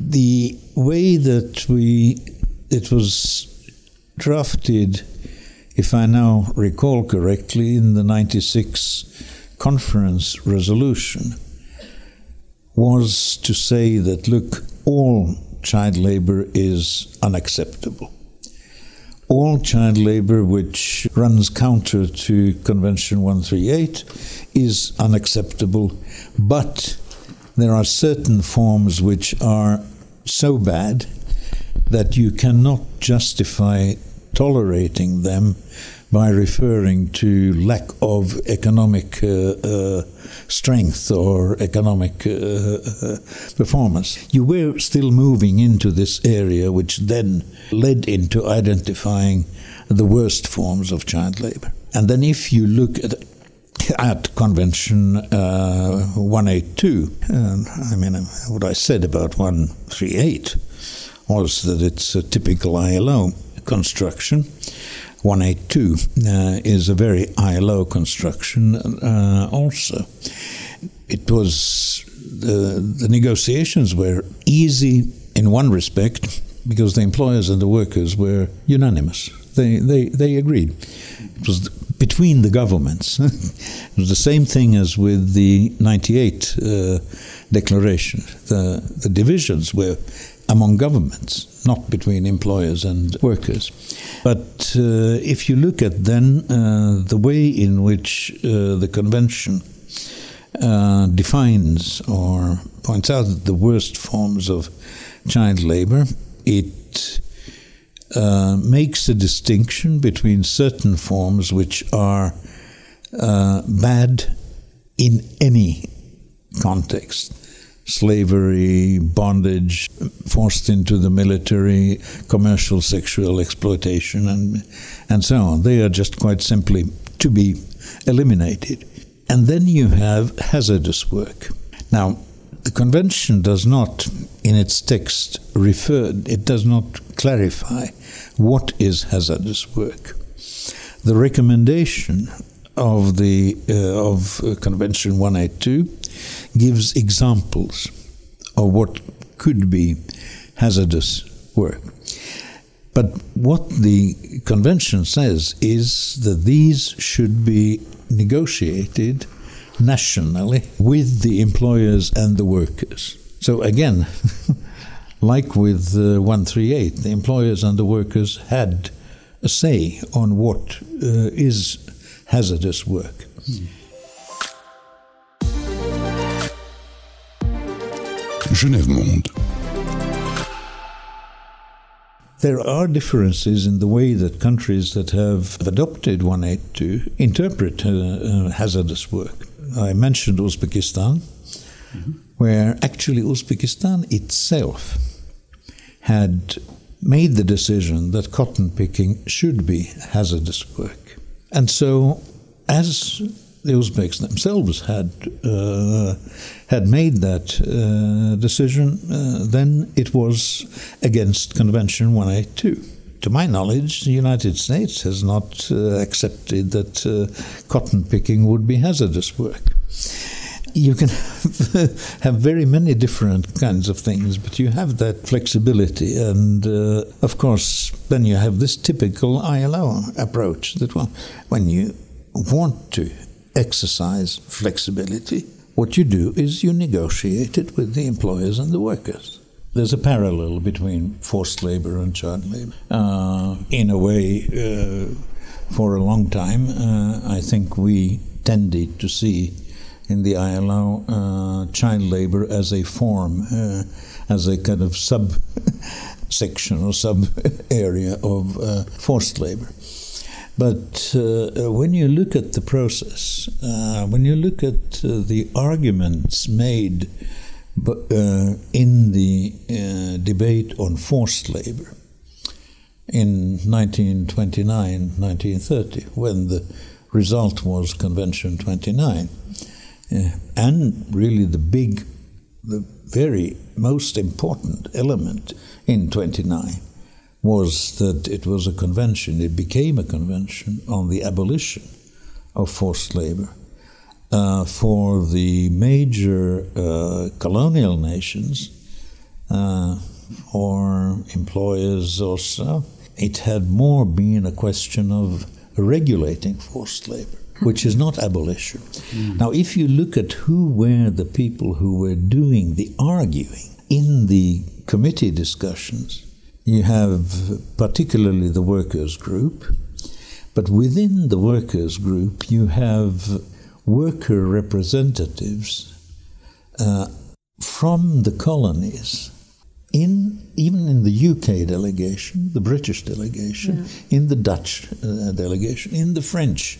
The way that we it was drafted if I now recall correctly, in the 96 conference resolution, was to say that, look, all child labor is unacceptable. All child labor which runs counter to Convention 138 is unacceptable, but there are certain forms which are so bad that you cannot justify tolerating them by referring to lack of economic uh, uh, strength or economic uh, uh, performance. You were still moving into this area, which then led into identifying the worst forms of child labor. And then, if you look at at Convention uh, 182, I mean, what I said about 138 was that it's a typical ILO construction. 182 uh, is a very ILO construction uh, also. It was the, the negotiations were easy in one respect because the employers and the workers were unanimous. They, they, they agreed. It was between the governments. (laughs) it was the same thing as with the 98 uh, declaration. The, the divisions were among governments not between employers and workers. But uh, if you look at then uh, the way in which uh, the convention uh, defines or points out the worst forms of child labor, it uh, makes a distinction between certain forms which are uh, bad in any context slavery, bondage, forced into the military, commercial sexual exploitation, and, and so on. They are just quite simply to be eliminated. And then you have hazardous work. Now, the convention does not, in its text, refer, it does not clarify what is hazardous work. The recommendation of the uh, of Convention 182 gives examples of what could be hazardous work. But what the convention says is that these should be negotiated nationally with the employers and the workers. So again, (laughs) like with uh, 138, the employers and the workers had a say on what uh, is hazardous work. Hmm. Genève Monde. There are differences in the way that countries that have adopted 182 interpret uh, uh, hazardous work. I mentioned Uzbekistan, mm-hmm. where actually Uzbekistan itself had made the decision that cotton picking should be hazardous work. And so, as the Uzbeks themselves had uh, had made that uh, decision, uh, then it was against Convention 182. To my knowledge, the United States has not uh, accepted that uh, cotton picking would be hazardous work. You can (laughs) have very many different kinds of things, but you have that flexibility, and uh, of course, then you have this typical ILO approach that well, when you want to exercise flexibility, what you do is you negotiate it with the employers and the workers. There's a parallel between forced labor and child labor. Uh, in a way, uh, for a long time, uh, I think we tended to see in the ILO uh, child labor as a form, uh, as a kind of sub section or sub area of uh, forced labor. But uh, when you look at the process, uh, when you look at uh, the arguments made uh, in the uh, debate on forced labor in 1929 1930, when the result was Convention 29, uh, and really the big, the very most important element in 29 was that it was a convention, it became a convention on the abolition of forced labor. Uh, for the major uh, colonial nations, uh, or employers also, it had more been a question of regulating forced labor, which is not abolition. Mm. Now, if you look at who were the people who were doing the arguing in the committee discussions, you have particularly the workers' group, but within the workers' group, you have worker representatives uh, from the colonies. In even in the UK delegation, the British delegation, yeah. in the Dutch uh, delegation, in the French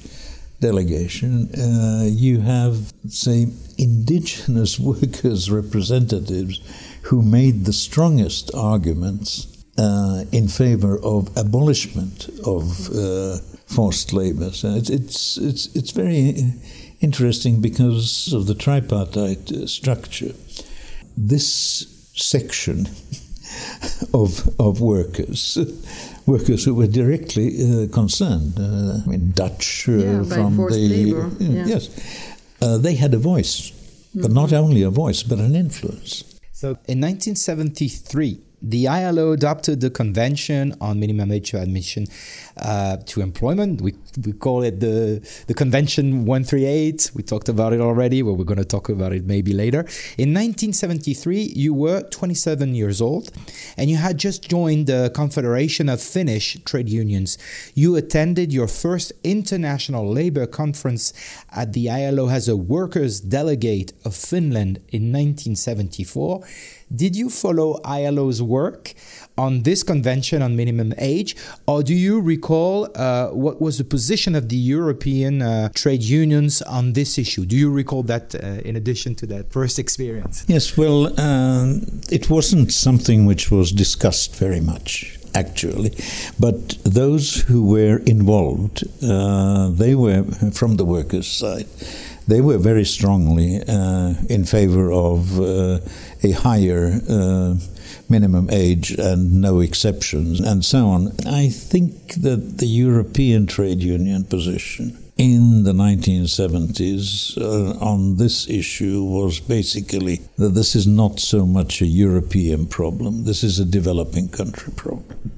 delegation, uh, you have say indigenous (laughs) workers representatives who made the strongest arguments uh, in favor of abolishment of uh, forced labor. So it's, it's, it's, it's very interesting because of the tripartite uh, structure. This section (laughs) of, of workers, (laughs) workers who were directly uh, concerned, uh, I mean, Dutch uh, yeah, from the. Yeah. Yes. they had a voice, but mm-hmm. not only a voice, but an influence. So in 1973, the ILO adopted the Convention on Minimum Age Admission uh, to Employment. We, we call it the, the Convention 138. We talked about it already, but we're going to talk about it maybe later. In 1973, you were 27 years old and you had just joined the Confederation of Finnish Trade Unions. You attended your first International Labour Conference at the ILO as a workers' delegate of Finland in 1974. Did you follow ILO's work on this convention on minimum age, or do you recall uh, what was the position of the European uh, trade unions on this issue? Do you recall that uh, in addition to that first experience? Yes, well, uh, it wasn't something which was discussed very much actually. But those who were involved, uh, they were from the workers' side. They were very strongly uh, in favor of uh, a higher uh, minimum age and no exceptions and so on. I think that the European trade union position in the 1970s uh, on this issue was basically that this is not so much a European problem, this is a developing country problem.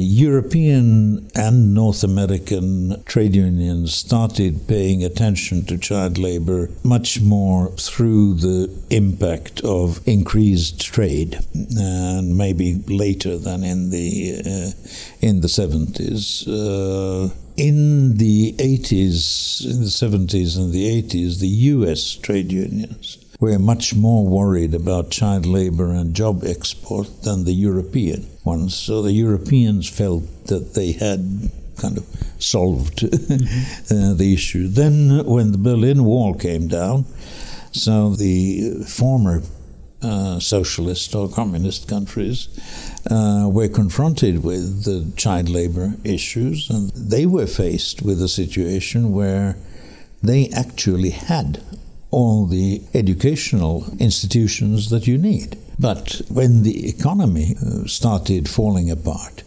European and North American trade unions started paying attention to child labor much more through the impact of increased trade, and maybe later than in the uh, in the 70s. Uh, in the 80s, in the 70s and the 80s, the US trade unions were much more worried about child labor and job export than the European ones. So the Europeans felt that they had kind of solved mm-hmm. (laughs) uh, the issue. Then, when the Berlin Wall came down, so the former uh, socialist or communist countries uh, were confronted with the child labor issues, and they were faced with a situation where they actually had all the educational institutions that you need. But when the economy uh, started falling apart,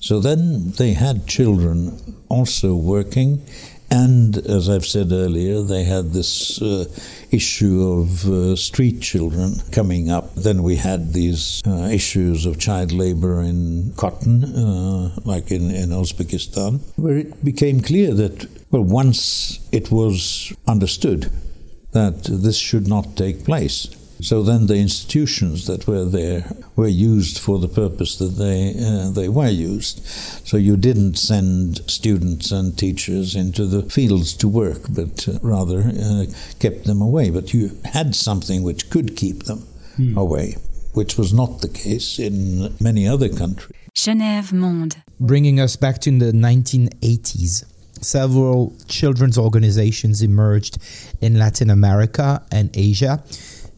so then they had children also working, and as I've said earlier, they had this uh, issue of uh, street children coming up. Then we had these uh, issues of child labor in cotton, uh, like in, in Uzbekistan, where it became clear that, well, once it was understood that this should not take place. So then the institutions that were there were used for the purpose that they uh, they were used. So you didn't send students and teachers into the fields to work, but uh, rather uh, kept them away. But you had something which could keep them hmm. away, which was not the case in many other countries. Genève Monde. Bringing us back to the 1980s several children's organizations emerged in Latin America and Asia,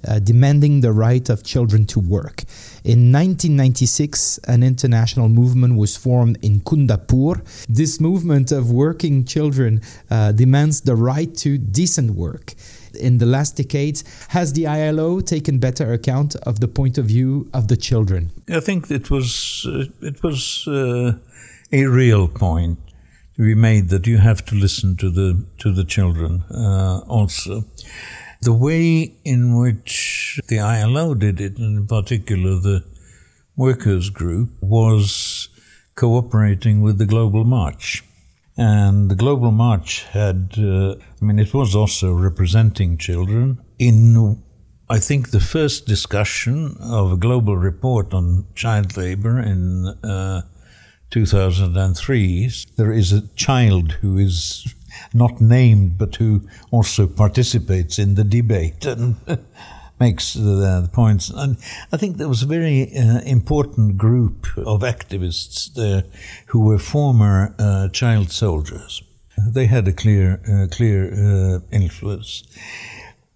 uh, demanding the right of children to work. In 1996, an international movement was formed in Kundapur. This movement of working children uh, demands the right to decent work. In the last decades, has the ILO taken better account of the point of view of the children? I think it was uh, it was uh, a real point we made that you have to listen to the to the children uh, also. The way in which the ILO did it, and in particular the workers group, was cooperating with the Global March. And the Global March had, uh, I mean, it was also representing children. In, I think, the first discussion of a global report on child labor in uh, 2003, there is a child who is not named but who also participates in the debate and (laughs) makes the, the, points. And I think there was a very uh, important group of activists there who were former uh, child soldiers. They had a clear, uh, clear uh, influence.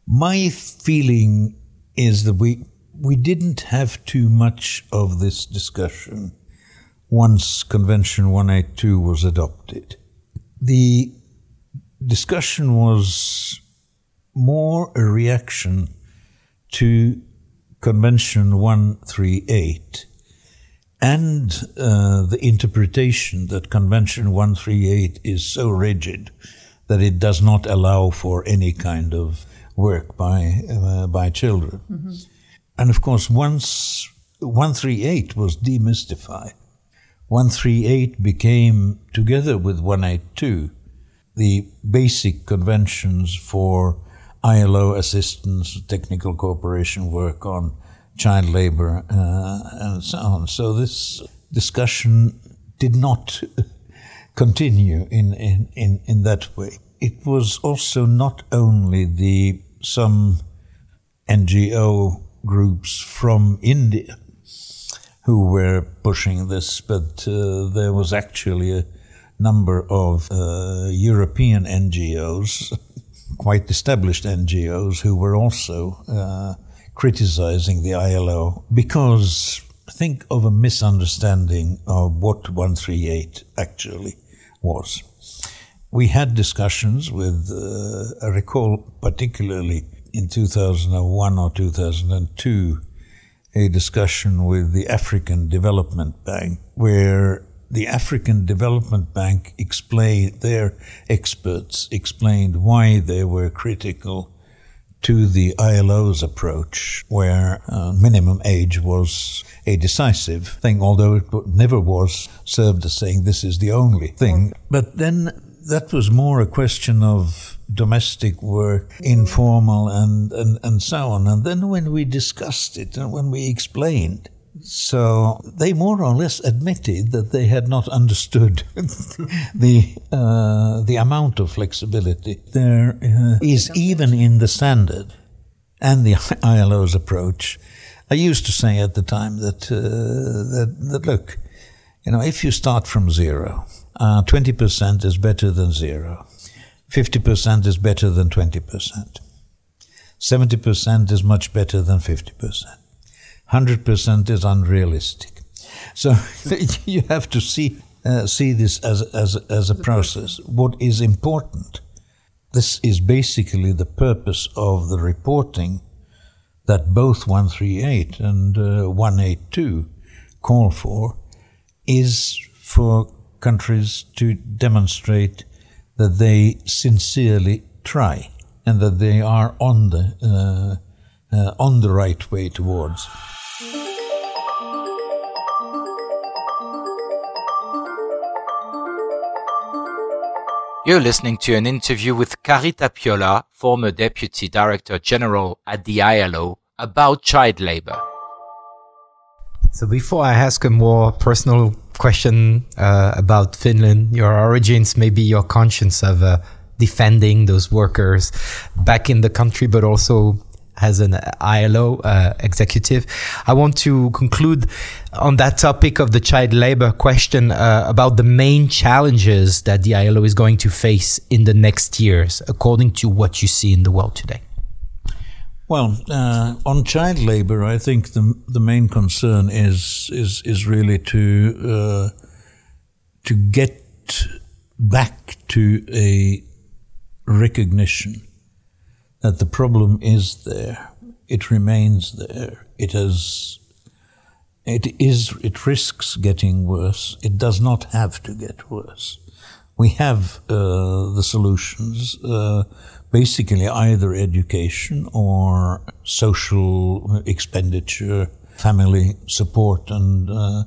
My feeling is that we we didn't have too much of this discussion once Convention 182 was adopted. The discussion was more a reaction to Convention 138 and uh, the interpretation that Convention 138 is so rigid that it does not allow for any kind of work by, uh, by children. Mm-hmm. And of course, once 138 was demystified, 138 became, together with 182, the basic conventions for ILO assistance, technical cooperation work on child labor, uh, and so on. So this discussion did not (laughs) continue in, in, in, in that way. It was also not only the some NGO groups from India who were pushing this, but uh, there was actually a number of uh, European NGOs, (laughs) quite established NGOs, who were also uh, criticizing the ILO because think of a misunderstanding of what 138 actually was. We had discussions with, uh, I recall particularly in 2001 or 2002, a discussion with the African Development Bank, where the African Development Bank explained, their experts explained why they were critical to the ILO's approach, where uh, minimum age was a decisive thing, although it never was served as saying this is the only thing. But then that was more a question of domestic work, informal, and, and, and so on. And then when we discussed it and when we explained, so they more or less admitted that they had not understood (laughs) the uh, the amount of flexibility there uh, is even in the standard and the (laughs) ILO's approach. I used to say at the time that uh, that, that look, you know, if you start from zero, uh, twenty percent is better than zero. 50% is better than 20%. 70% is much better than 50%. 100% is unrealistic. So (laughs) you have to see, uh, see this as, as, as a process. What is important, this is basically the purpose of the reporting that both 138 and uh, 182 call for, is for countries to demonstrate that they sincerely try and that they are on the uh, uh, on the right way towards. You're listening to an interview with Kari Tapiola, former Deputy Director General at the ILO, about child labor. So before I ask a more personal question uh, about Finland, your origins, maybe your conscience of uh, defending those workers back in the country, but also as an ILO uh, executive. I want to conclude on that topic of the child labor question uh, about the main challenges that the ILO is going to face in the next years, according to what you see in the world today. Well, uh, on child labour, I think the the main concern is is is really to uh, to get back to a recognition that the problem is there. It remains there. It has. It is. It risks getting worse. It does not have to get worse. We have uh, the solutions uh, basically either education or social expenditure, family support, and uh,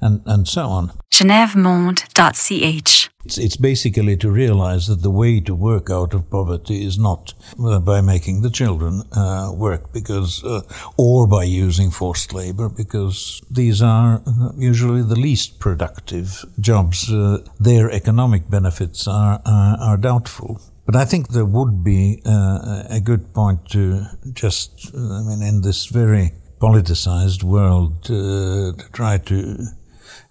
and and so on. GeneveMonde.ch It's, it's basically to realize that the way to work out of poverty is not uh, by making the children uh, work because, uh, or by using forced labor because these are uh, usually the least productive jobs. Uh, their economic benefits are, are, are doubtful. But I think there would be uh, a good point to just, I mean, in this very politicized world, to try to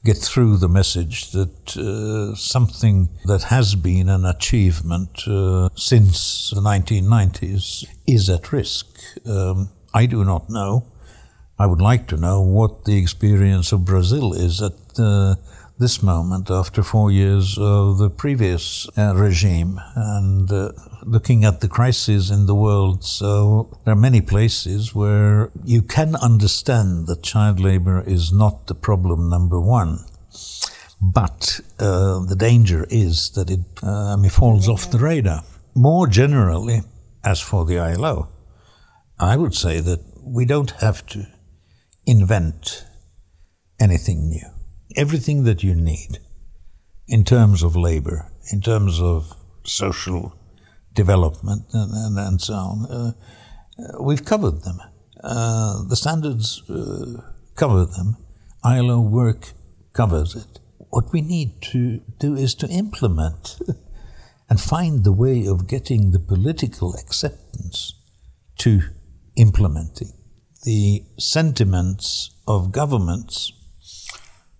get through the message that uh, something that has been an achievement uh, since the 1990s is at risk. Um, I do not know. I would like to know what the experience of Brazil is at uh, this moment after four years of the previous uh, regime and uh, looking at the crises in the world. So there are many places where you can understand that child labor is not the problem number one. But uh, the danger is that it um, falls off the radar. More generally, as for the ILO, I would say that we don't have to invent anything new everything that you need in terms of labor, in terms of social development, and, and, and so on. Uh, uh, we've covered them. Uh, the standards uh, cover them. ILO work covers it. What we need to do is to implement (laughs) and find the way of getting the political acceptance to implementing. The sentiments of governments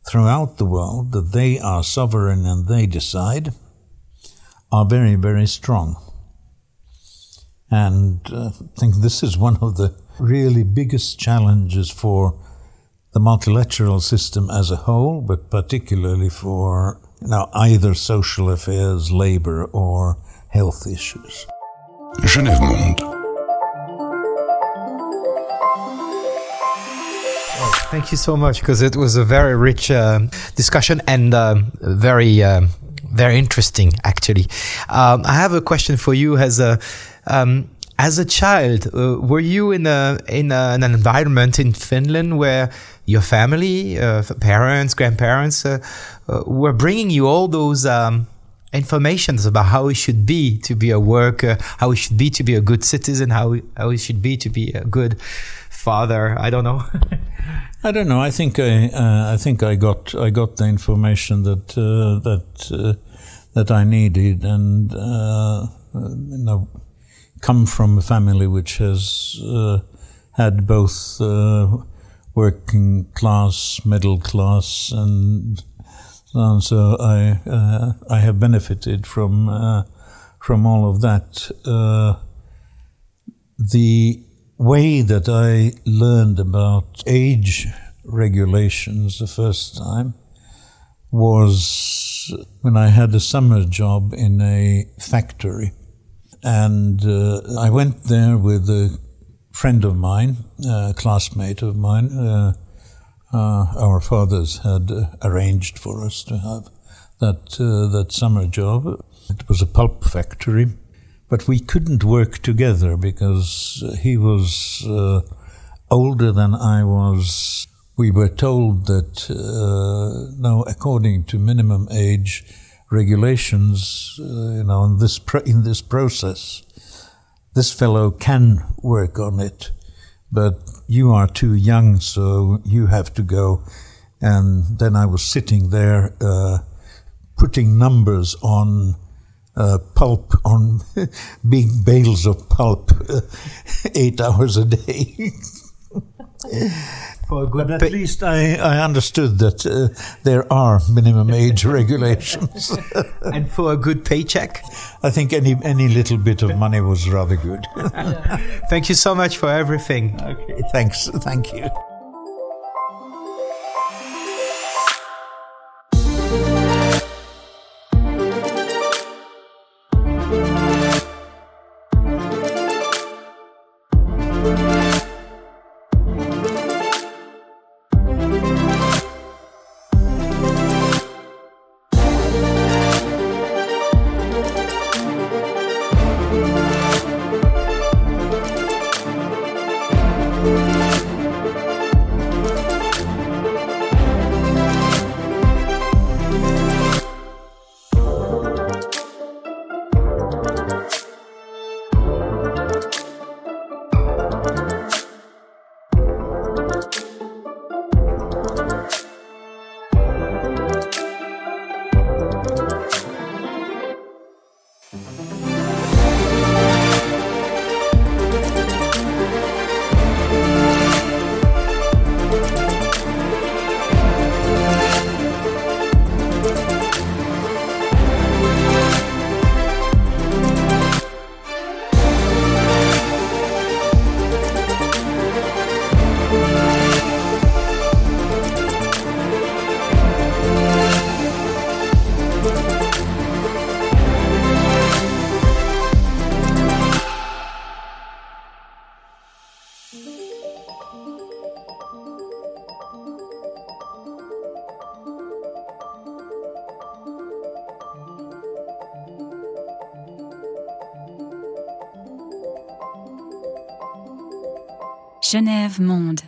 throughout the world that they are sovereign and they decide are very, very strong. And uh, I think this is one of the really biggest challenges for the multilateral system as a whole, but particularly for you know, either social affairs, labor, or health issues. Genève Monde. Thank you so much because it was a very rich uh, discussion and uh, very um, very interesting actually. Um, I have a question for you as a um, as a child. Uh, were you in a in a, an environment in Finland where your family, uh, parents, grandparents, uh, uh, were bringing you all those? Um, informations about how it should be to be a worker, how it should be to be a good citizen, how how we should be to be a good father. I don't know. (laughs) I don't know. I think I uh, I think I got I got the information that uh, that uh, that I needed, and uh, you know, come from a family which has uh, had both uh, working class, middle class, and and so I I have benefited from from all of that. The way that I learned about age regulations the first time was when I had a summer job in a factory, and uh, I went there with a friend of mine, a classmate of mine uh, uh, our fathers had uh, arranged for us to have that uh, that summer job. It was a pulp factory, but we couldn't work together because he was uh, older than I was. We were told that uh, no, according to minimum age regulations, uh, you know, in this pro- in this process, this fellow can work on it but you are too young, so you have to go. And then I was sitting there uh, putting numbers on uh, pulp, on (laughs) big bales of pulp, uh, (laughs) eight hours a day. (laughs) For a good but at least I, I understood that uh, there are minimum age regulations. and for a good paycheck? I think any, any little bit of money was rather good. Thank you so much for everything. Okay, thanks. Thank you. Genève Monde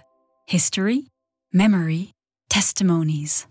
History, Memory, Testimonies.